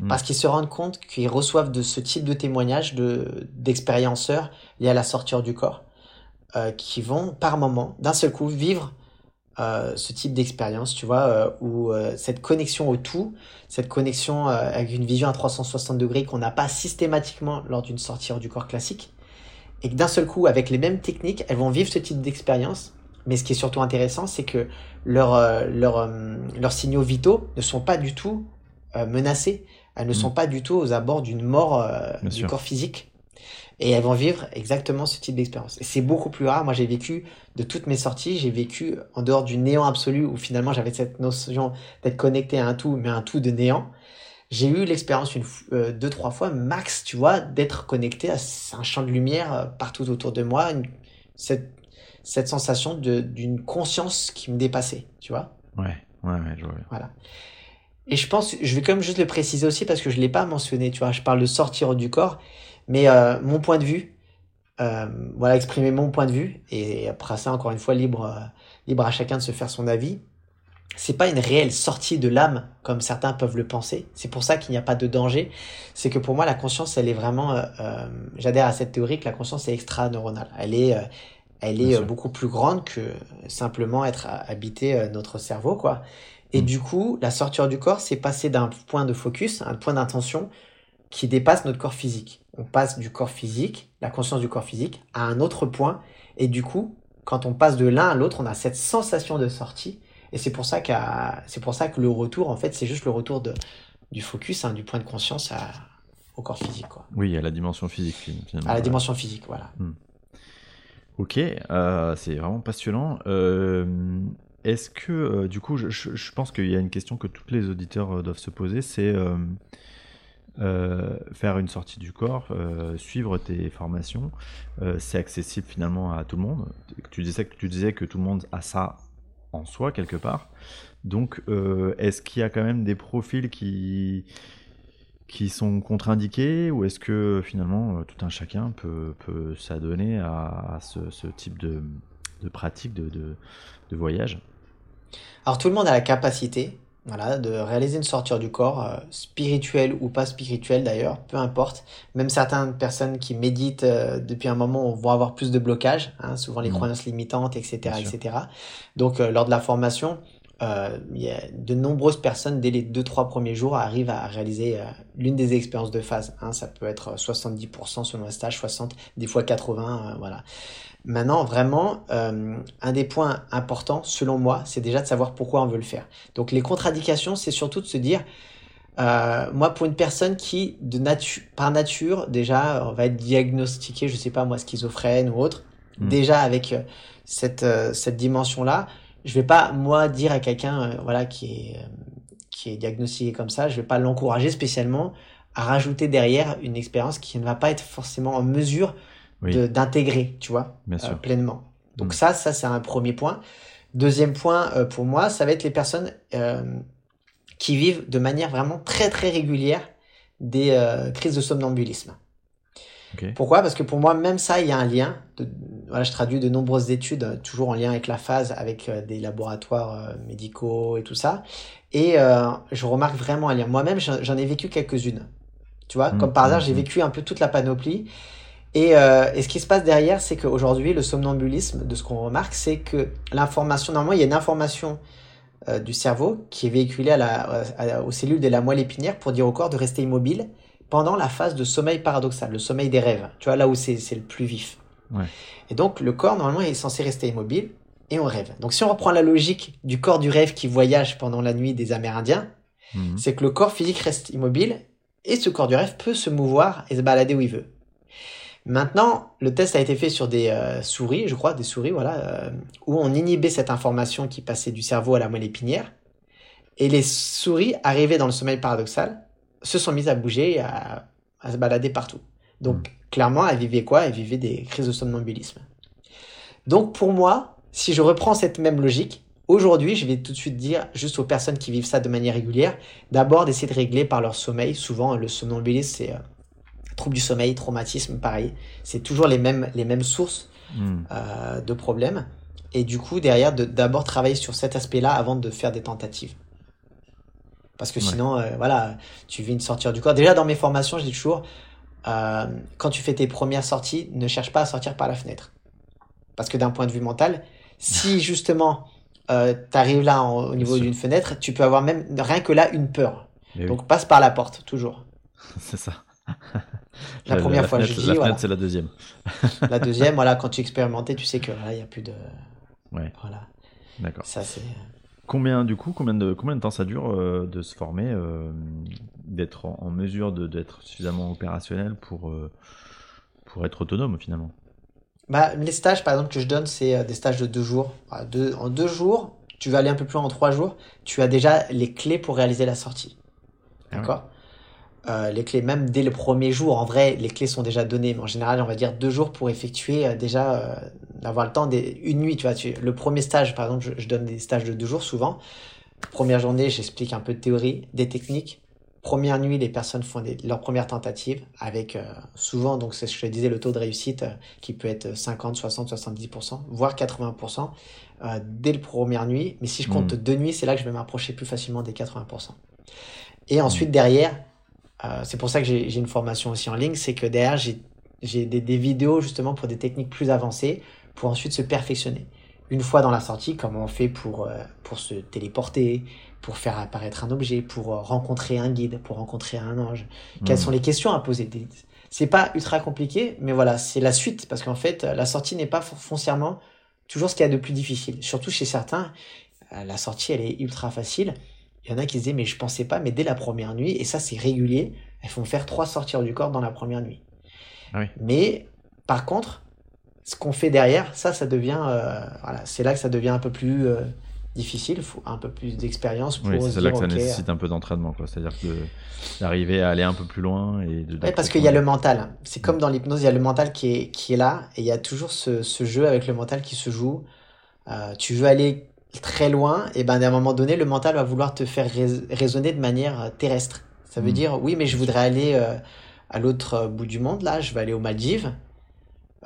Mm. parce qu'ils se rendent compte qu'ils reçoivent de ce type de témoignages de d'expérienceurs liés à la sortie du corps euh, qui vont par moment, d'un seul coup, vivre euh, ce type d'expérience, tu vois, euh, où euh, cette connexion au tout, cette connexion avec une vision à 360 degrés qu'on n'a pas systématiquement lors d'une sortie hors du corps classique, et que d'un seul coup, avec les mêmes techniques, elles vont vivre ce type d'expérience. Mais ce qui est surtout intéressant, c'est que leurs signaux vitaux ne sont pas du tout menacés. Elles ne sont mm. pas du tout aux abords d'une mort du corps physique et elles vont vivre exactement ce type d'expérience. Et c'est beaucoup plus rare. Moi, j'ai vécu de toutes mes sorties, j'ai vécu en dehors du néant absolu où finalement j'avais cette notion d'être connecté à un tout, mais un tout de néant. J'ai eu l'expérience une euh, deux trois fois max, tu vois, d'être connecté à un champ de lumière euh, partout autour de moi, cette cette sensation d'une conscience qui me dépassait, tu vois. Ouais, ouais, ouais, je vois. Voilà. Et je pense, je vais quand même juste le préciser aussi parce que je l'ai pas mentionné, tu vois. Je parle de sortir du corps mais euh, mon point de vue, euh, voilà, exprimer mon point de vue, et après ça, encore une fois, libre, euh, libre à chacun de se faire son avis. C'est pas une réelle sortie de l'âme comme certains peuvent le penser. C'est pour ça qu'il n'y a pas de danger. C'est que pour moi, la conscience, elle est vraiment. J'adhère à cette théorie que la conscience est extra-neuronale. Elle est, elle est beaucoup plus grande que simplement être habité notre cerveau, quoi. Et mm. du coup, la sortie du corps, c'est passer d'un point de focus, un point d'intention, qui dépasse notre corps physique. On passe du corps physique, la conscience du corps physique, à un autre point. Et du coup, quand on passe de l'un à l'autre, on a cette sensation de sortie. Et c'est pour ça c'est pour ça que le retour, en fait, c'est juste le retour de, du focus, hein, du point de conscience à, au corps physique. Quoi. Oui, à la dimension physique. Finalement. À la dimension physique, voilà. Hmm. Ok, euh, c'est vraiment passionnant. Euh, est-ce que, euh, du coup, je, je pense qu'il y a une question que tous les auditeurs doivent se poser, c'est euh, faire une sortie du corps, euh, suivre tes formations, euh, c'est accessible finalement à tout le monde. Tu disais, que, tu disais que tout le monde a ça en soi quelque part. Donc, est-ce qu'il y a quand même des profils qui, qui sont contre-indiqués ou est-ce que finalement tout un chacun peut, peut s'adonner à, ce, type de, de pratique de, de voyage? Alors tout le monde a la capacité, voilà, de réaliser une sortie du corps, euh, spirituelle ou pas spirituelle d'ailleurs, peu importe. Même certaines personnes qui méditent euh, depuis un moment vont avoir plus de blocages, hein, souvent les mmh. croyances limitantes, etc., etc. Donc euh, lors de la formation, il y a de nombreuses personnes dès les deux trois premiers jours arrivent à réaliser l'une des expériences de phase. Hein, ça peut être 70% selon un stage, 60, des fois 80, voilà. Maintenant, vraiment, euh, un des points importants, selon moi, c'est déjà de savoir pourquoi on veut le faire. Donc, les contradictions, c'est surtout de se dire, euh, moi, pour une personne qui, de nature, par nature, déjà, va être diagnostiquée, je sais pas moi, schizophrène ou autre, hmm. déjà avec euh, cette euh, cette dimension-là, je vais pas moi dire à quelqu'un, euh, voilà, qui est qui est diagnostiqué comme ça, je vais pas l'encourager spécialement à rajouter derrière une expérience qui ne va pas être forcément en mesure d'intégrer, tu vois, euh, pleinement. Donc mm. ça, ça c'est un premier point. Deuxième point euh, pour moi, ça va être les personnes euh, qui vivent de manière vraiment très très régulière des crises de somnambulisme. Pourquoi? Parce que pour moi, même ça, il y a un lien. voilà, je traduis de nombreuses études, toujours en lien avec la phase, avec des laboratoires médicaux et tout ça. Et je remarque vraiment un lien. Moi-même, j'en ai vécu quelques-unes. Tu vois, mm, comme par hasard, mm, j'ai vécu un peu toute la panoplie. Et, euh, et, ce qui se passe derrière, c'est qu'aujourd'hui, le somnambulisme, de ce qu'on remarque, c'est que l'information, normalement, il y a une information euh, du cerveau qui est véhiculée à la, aux cellules de la moelle épinière pour dire au corps de rester immobile pendant la phase de sommeil paradoxal, le sommeil des rêves, tu vois, là où c'est le plus vif. Ouais. Et donc, le corps, normalement, est censé rester immobile et on rêve. Donc, si on reprend la logique du corps du rêve qui voyage pendant la nuit des Amérindiens, mhm. c'est que le corps physique reste immobile et ce corps du rêve peut se mouvoir et se balader où il veut. Maintenant, le test a été fait sur des euh, souris, je crois, des souris, voilà, euh, où on inhibait cette information qui passait du cerveau à la moelle épinière. Et les souris, arrivées dans le sommeil paradoxal, se sont mises à bouger, à, à se balader partout. Donc, hmm. clairement, elles vivaient quoi? Elles vivaient des crises de somnambulisme. Donc, pour moi, si je reprends cette même logique, aujourd'hui, je vais tout de suite dire, juste aux personnes qui vivent ça de manière régulière, d'abord d'essayer de régler par leur sommeil. Souvent, le somnambulisme, c'est... Euh, troubles du sommeil, traumatisme, pareil. C'est toujours les mêmes, les mêmes sources hmm. euh, de problèmes. Et du coup, derrière, d'abord travailler sur cet aspect-là avant de faire des tentatives. Parce que sinon, euh, voilà, tu vis une sortie du corps. Déjà, dans mes formations, je dis toujours, euh, quand tu fais tes premières sorties, ne cherche pas à sortir par la fenêtre. Parce que d'un point de vue mental, si <laughs> justement euh, tu arrives là au niveau d'une fenêtre, tu peux avoir même rien que là une peur. Mais oui, Donc passe par la porte, toujours. <laughs> c'est ça. <laughs> La première fois, je dis, La voilà. c'est la deuxième. <laughs> La deuxième, voilà, quand tu expérimentais, tu sais que là, il n'y a plus de. Ouais, Voilà, d'accord. ça c'est. Combien, du coup, combien de, combien de temps ça dure euh, de se former, euh, d'être en, en mesure de- d'être suffisamment opérationnel pour, euh, pour être autonome finalement? Bah, les stages, par exemple, que je donne, c'est euh, des stages de deux jours. Deux- en deux jours, tu vas aller un peu plus loin en trois jours, tu as déjà les clés pour réaliser la sortie. Ah. D'accord? Euh, Les clés, même dès le premier jour, en vrai, les clés sont déjà données, mais en général, on va dire deux jours pour effectuer euh, déjà, euh, d'avoir le temps, des, une nuit, tu vois. Tu, le premier stage, par exemple, je, je donne des stages de deux jours souvent. Première journée, j'explique un peu de théorie, des techniques. Première nuit, les personnes font des- leur première tentative avec souvent, donc c'est ce que je disais, le taux de réussite qui peut être 50, 60, 70%, voire 80% euh, dès la première nuit. Mais si je compte Mm. deux nuits, c'est là que je vais m'approcher plus facilement des 80%. Et ensuite, derrière, euh, c'est pour ça que j'ai une formation aussi en ligne, c'est que derrière, j'ai des, des vidéos justement pour des techniques plus avancées pour ensuite se perfectionner. Une fois dans la sortie, comment on fait pour, euh, pour se téléporter, pour faire apparaître un objet, pour euh, rencontrer un guide, pour rencontrer un ange. Quelles Hmm. sont les questions à poser? C'est pas ultra compliqué, mais voilà, c'est la suite parce qu'en fait, la sortie n'est pas fon- foncièrement toujours ce qu'il y a de plus difficile. Surtout chez certains, la sortie elle est ultra facile. Il y en a qui se disaient mais je pensais pas, mais dès la première nuit et ça c'est régulier, elles font faire trois sortir du corps dans la première nuit. Ah oui. Mais par contre, ce qu'on fait derrière, ça, ça devient, euh, voilà, c'est là que ça devient un peu plus euh, difficile. Il faut un peu plus d'expérience pour Oui, c'est là que ça ok, nécessite un peu d'entraînement, quoi. C'est-à-dire d'arriver à aller un peu plus loin et de. Ouais, parce qu'il y a le mental. C'est comme dans l'hypnose, il y a le mental qui est, qui est là, et il y a toujours ce, ce jeu avec le mental qui se joue. Euh, tu veux aller très loin, et ben à un moment donné, le mental va vouloir te faire rais- raisonner de manière euh, terrestre. Ça veut Mm. dire, oui, mais je voudrais aller euh, à l'autre euh, bout du monde, là, je vais aller aux Maldives,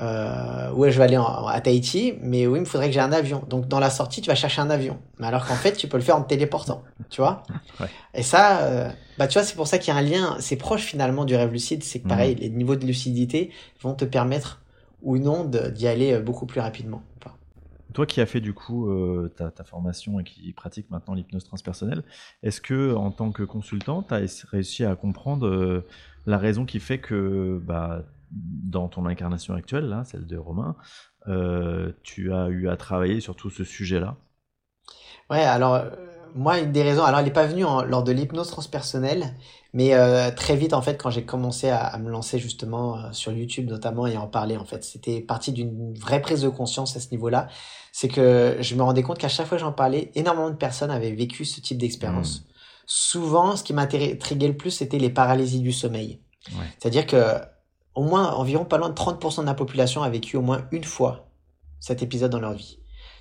euh, ouais, je vais aller en- à Tahiti, mais oui, il me faudrait que j'ai un avion. Donc dans la sortie, tu vas chercher un avion. Mais alors qu'en fait, tu peux le faire en te téléportant, tu vois? <laughs> Ouais. Et ça, euh, bah tu vois, c'est pour ça qu'il y a un lien, c'est proche finalement du rêve lucide, c'est que Mhm. pareil, les niveaux de lucidité vont te permettre ou non d'y aller beaucoup plus rapidement. Toi qui as fait du coup euh, ta, formation et qui pratique maintenant l'hypnose transpersonnelle, est-ce que en tant que consultant, tu as réussi à comprendre euh, la raison qui fait que bah, dans ton incarnation actuelle, là, celle de Romain, euh, tu as eu à travailler sur tout ce sujet-là? Ouais, alors moi, une des raisons, alors elle n'est pas venue en- lors de l'hypnose transpersonnelle, mais euh, très vite en fait, quand j'ai commencé à, à me lancer justement euh, sur YouTube notamment et à en parler en fait, c'était parti d'une vraie prise de conscience à ce niveau-là. C'est que je me rendais compte qu'à chaque fois que j'en parlais, énormément de personnes avaient vécu ce type d'expérience. Souvent, ce qui m'intriguait le plus, c'était les paralysies du sommeil. Ouais. C'est-à-dire que au moins environ pas loin de 30% de la population a vécu au moins une fois cet épisode dans leur vie.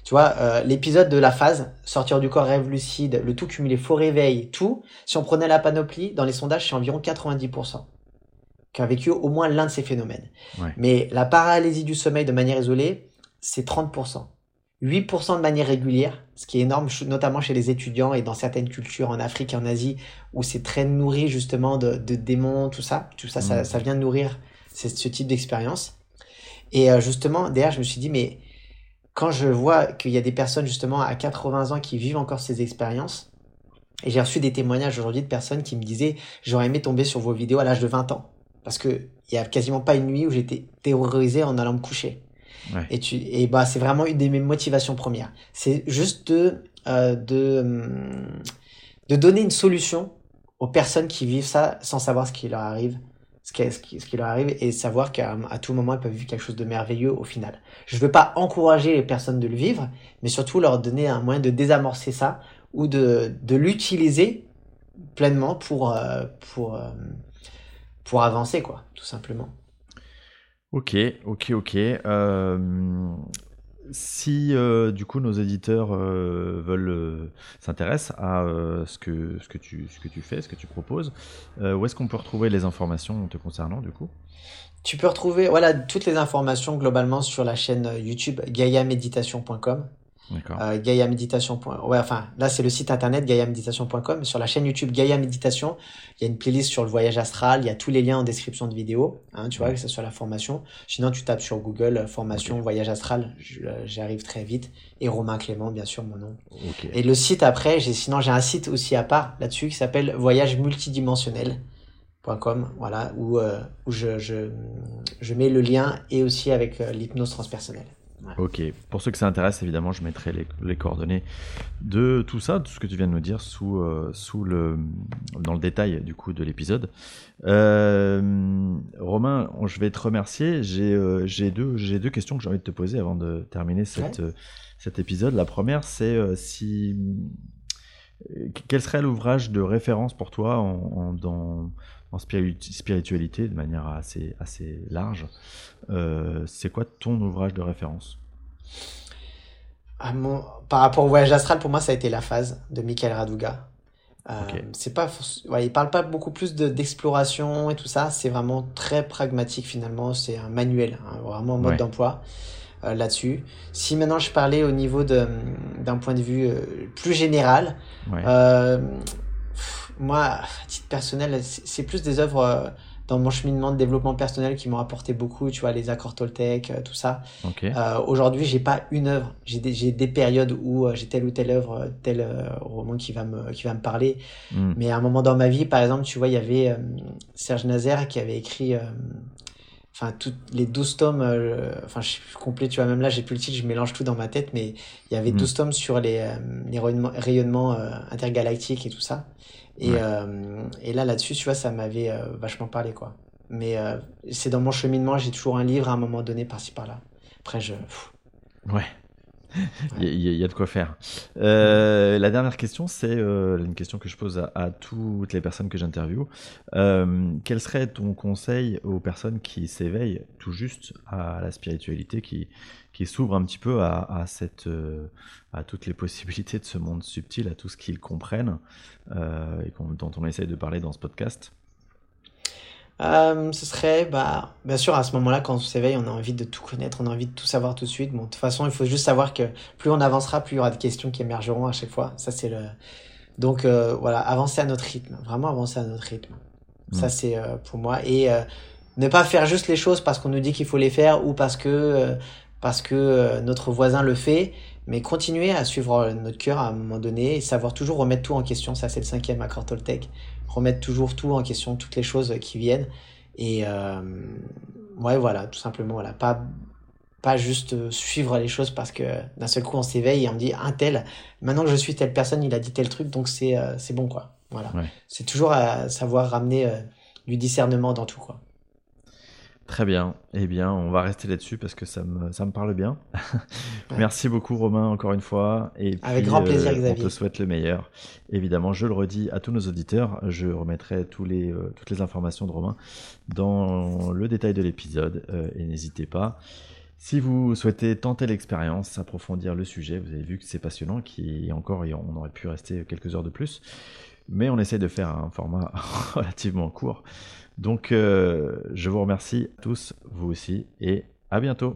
Tu vois, euh, l'épisode de la phase, sortir du corps, rêve lucide, le tout cumulé, faux réveil, tout, si on prenait la panoplie, dans les sondages, c'est environ 90% qui ont vécu au moins l'un de ces phénomènes. Ouais. Mais la paralysie du sommeil de manière isolée, c'est 30%. 8% de manière régulière, ce qui est énorme, notamment chez les étudiants et dans certaines cultures en Afrique et en Asie, où c'est très nourri justement de, de démons, tout ça. Tout ça, ça, Mm. ça vient nourrir c'est ce type d'expérience. Et euh, justement, derrière, je me suis dit, mais quand je vois qu'il y a des personnes justement à 80 ans qui vivent encore ces expériences, et j'ai reçu des témoignages aujourd'hui de personnes qui me disaient, j'aurais aimé tomber sur vos vidéos à l'âge de 20 ans. Parce que il y a quasiment pas une nuit où j'étais terrorisé en allant me coucher. Ouais. Et tu, et bah, c'est vraiment une de mes motivations premières. C'est juste de, euh, de, hum, de donner une solution aux personnes qui vivent ça sans savoir ce qui leur arrive, ce qui, leur arrive et savoir qu'à tout moment elles peuvent vivre quelque chose de merveilleux au final. Je veux pas encourager les personnes de le vivre, mais surtout leur donner un moyen de désamorcer ça ou de, de l'utiliser pleinement pour, euh, pour, euh, pour avancer, quoi, tout simplement. Ok, ok, ok. Euh, si euh, du coup nos éditeurs euh, veulent euh, s'intéressent à euh, ce que tu fais, ce que tu proposes, où est-ce qu'on peut retrouver les informations te concernant du coup? Tu peux retrouver voilà toutes les informations globalement sur la chaîne YouTube gaiameditation.com. Euh, Gaia Méditation. Ouais, enfin, là, c'est le site internet gaiaméditation.com. Sur la chaîne YouTube Gaia Méditation, il y a une playlist sur le voyage astral. Il y a tous les liens en description de vidéo, hein, tu vois, que ce soit la formation. Sinon, tu tapes sur Google euh, formation voyage astral. Euh, j'y arrive très vite. Et Romain Clément, bien sûr, mon nom. Et le site après, j'ai, sinon, j'ai un site aussi à part là-dessus qui s'appelle voyage multidimensionnel.com, voilà, où, où je, je, je, mets le lien et aussi avec l'hypnose transpersonnelle. Ok, pour ceux que ça intéresse, évidemment, je mettrai les, coordonnées de tout ça, tout ce que tu viens de nous dire, sous, euh, sous le, dans le détail du coup de l'épisode. Euh, Romain, je vais te remercier. J'ai euh, deux, deux questions que j'ai envie de te poser avant de terminer cette, cet épisode. La première, c'est si quel serait l'ouvrage de référence pour toi en, dans, en spiritualité de manière assez, assez large. Euh, c'est quoi ton ouvrage de référence? Ah, Par rapport au voyage astral, pour moi, ça a été La phase de Michael Raduga. Euh, c'est pas, il parle pas beaucoup plus d'exploration et tout ça. C'est vraiment très pragmatique finalement. C'est un manuel, hein, vraiment en mode d'emploi euh, là-dessus. Si maintenant je parlais au niveau d'un point de vue plus général, moi, à titre personnel, c'est plus des œuvres euh, dans mon cheminement de développement personnel qui m'ont apporté beaucoup, tu vois, les accords Toltec, euh, tout ça. Euh, Aujourd'hui, j'ai pas une œuvre, j'ai des, des, périodes où euh, j'ai telle ou telle œuvre, tel roman qui va me qui va me parler. Hmm. Mais à un moment dans ma vie, par exemple, tu vois, il y avait Serge Nazaire qui avait écrit enfin les 12 tomes enfin je suis complet tu vois même là j'ai plus le titre je mélange tout dans ma tête mais il y avait 12 hmm. tomes sur les, les rayonnements intergalactiques et tout ça et, euh, et là, là-dessus, tu vois, ça m'avait euh, vachement parlé, quoi. Mais euh, c'est dans mon cheminement, j'ai toujours un livre à un moment donné, par-ci, par-là. Après, je. Ouais. <laughs> Il y, a de quoi faire. Euh, la dernière question, c'est euh, une question que je pose à, toutes les personnes que j'interviewe. Euh, quel serait ton conseil aux personnes qui s'éveillent tout juste à la spiritualité, qui, qui s'ouvrent un petit peu à, toutes les possibilités de ce monde subtil, à tout ce qu'ils comprennent dont on essaye de parler dans ce podcast? Euh, ce serait, bah, bien sûr, à ce moment-là, quand on s'éveille, on a envie de tout connaître, on a envie de tout savoir tout de suite. Bon, de toute façon, il faut juste savoir que plus on avancera, plus il y aura des questions qui émergeront à chaque fois. Ça, c'est le. Donc, euh, voilà, avancer à notre rythme, vraiment avancer à notre rythme. Ça, mm. c'est euh, pour moi. Et euh, ne pas faire juste les choses parce qu'on nous dit qu'il faut les faire ou parce que, euh, parce que notre voisin le fait, mais continuer à suivre notre cœur à un moment donné et savoir toujours remettre tout en question. Ça, c'est le cinquième accord Toltec remettre toujours tout en question, toutes les choses qui viennent. Et euh, ouais, voilà, tout simplement, voilà, pas pas juste suivre les choses parce que d'un seul coup on s'éveille et on dit un tel, maintenant que je suis telle personne, il a dit tel truc, donc c'est euh, bon quoi. Voilà. C'est toujours à savoir ramener euh, du discernement dans tout quoi. Très bien. Eh bien, on va rester là-dessus parce que ça me, ça me parle bien. <laughs> Merci beaucoup, Romain, encore une fois. Et Avec grand plaisir, Xavier. On te souhaite le meilleur. Évidemment, je le redis à tous nos auditeurs. Je remettrai tous les, euh, toutes les informations de Romain dans le détail de l'épisode. Euh, et n'hésitez pas. Si vous souhaitez tenter l'expérience, approfondir le sujet, vous avez vu que c'est passionnant, qui encore, on aurait pu rester quelques heures de plus. Mais on essaie de faire un format <laughs> relativement court. Donc, euh, je vous remercie tous, vous aussi, et à bientôt.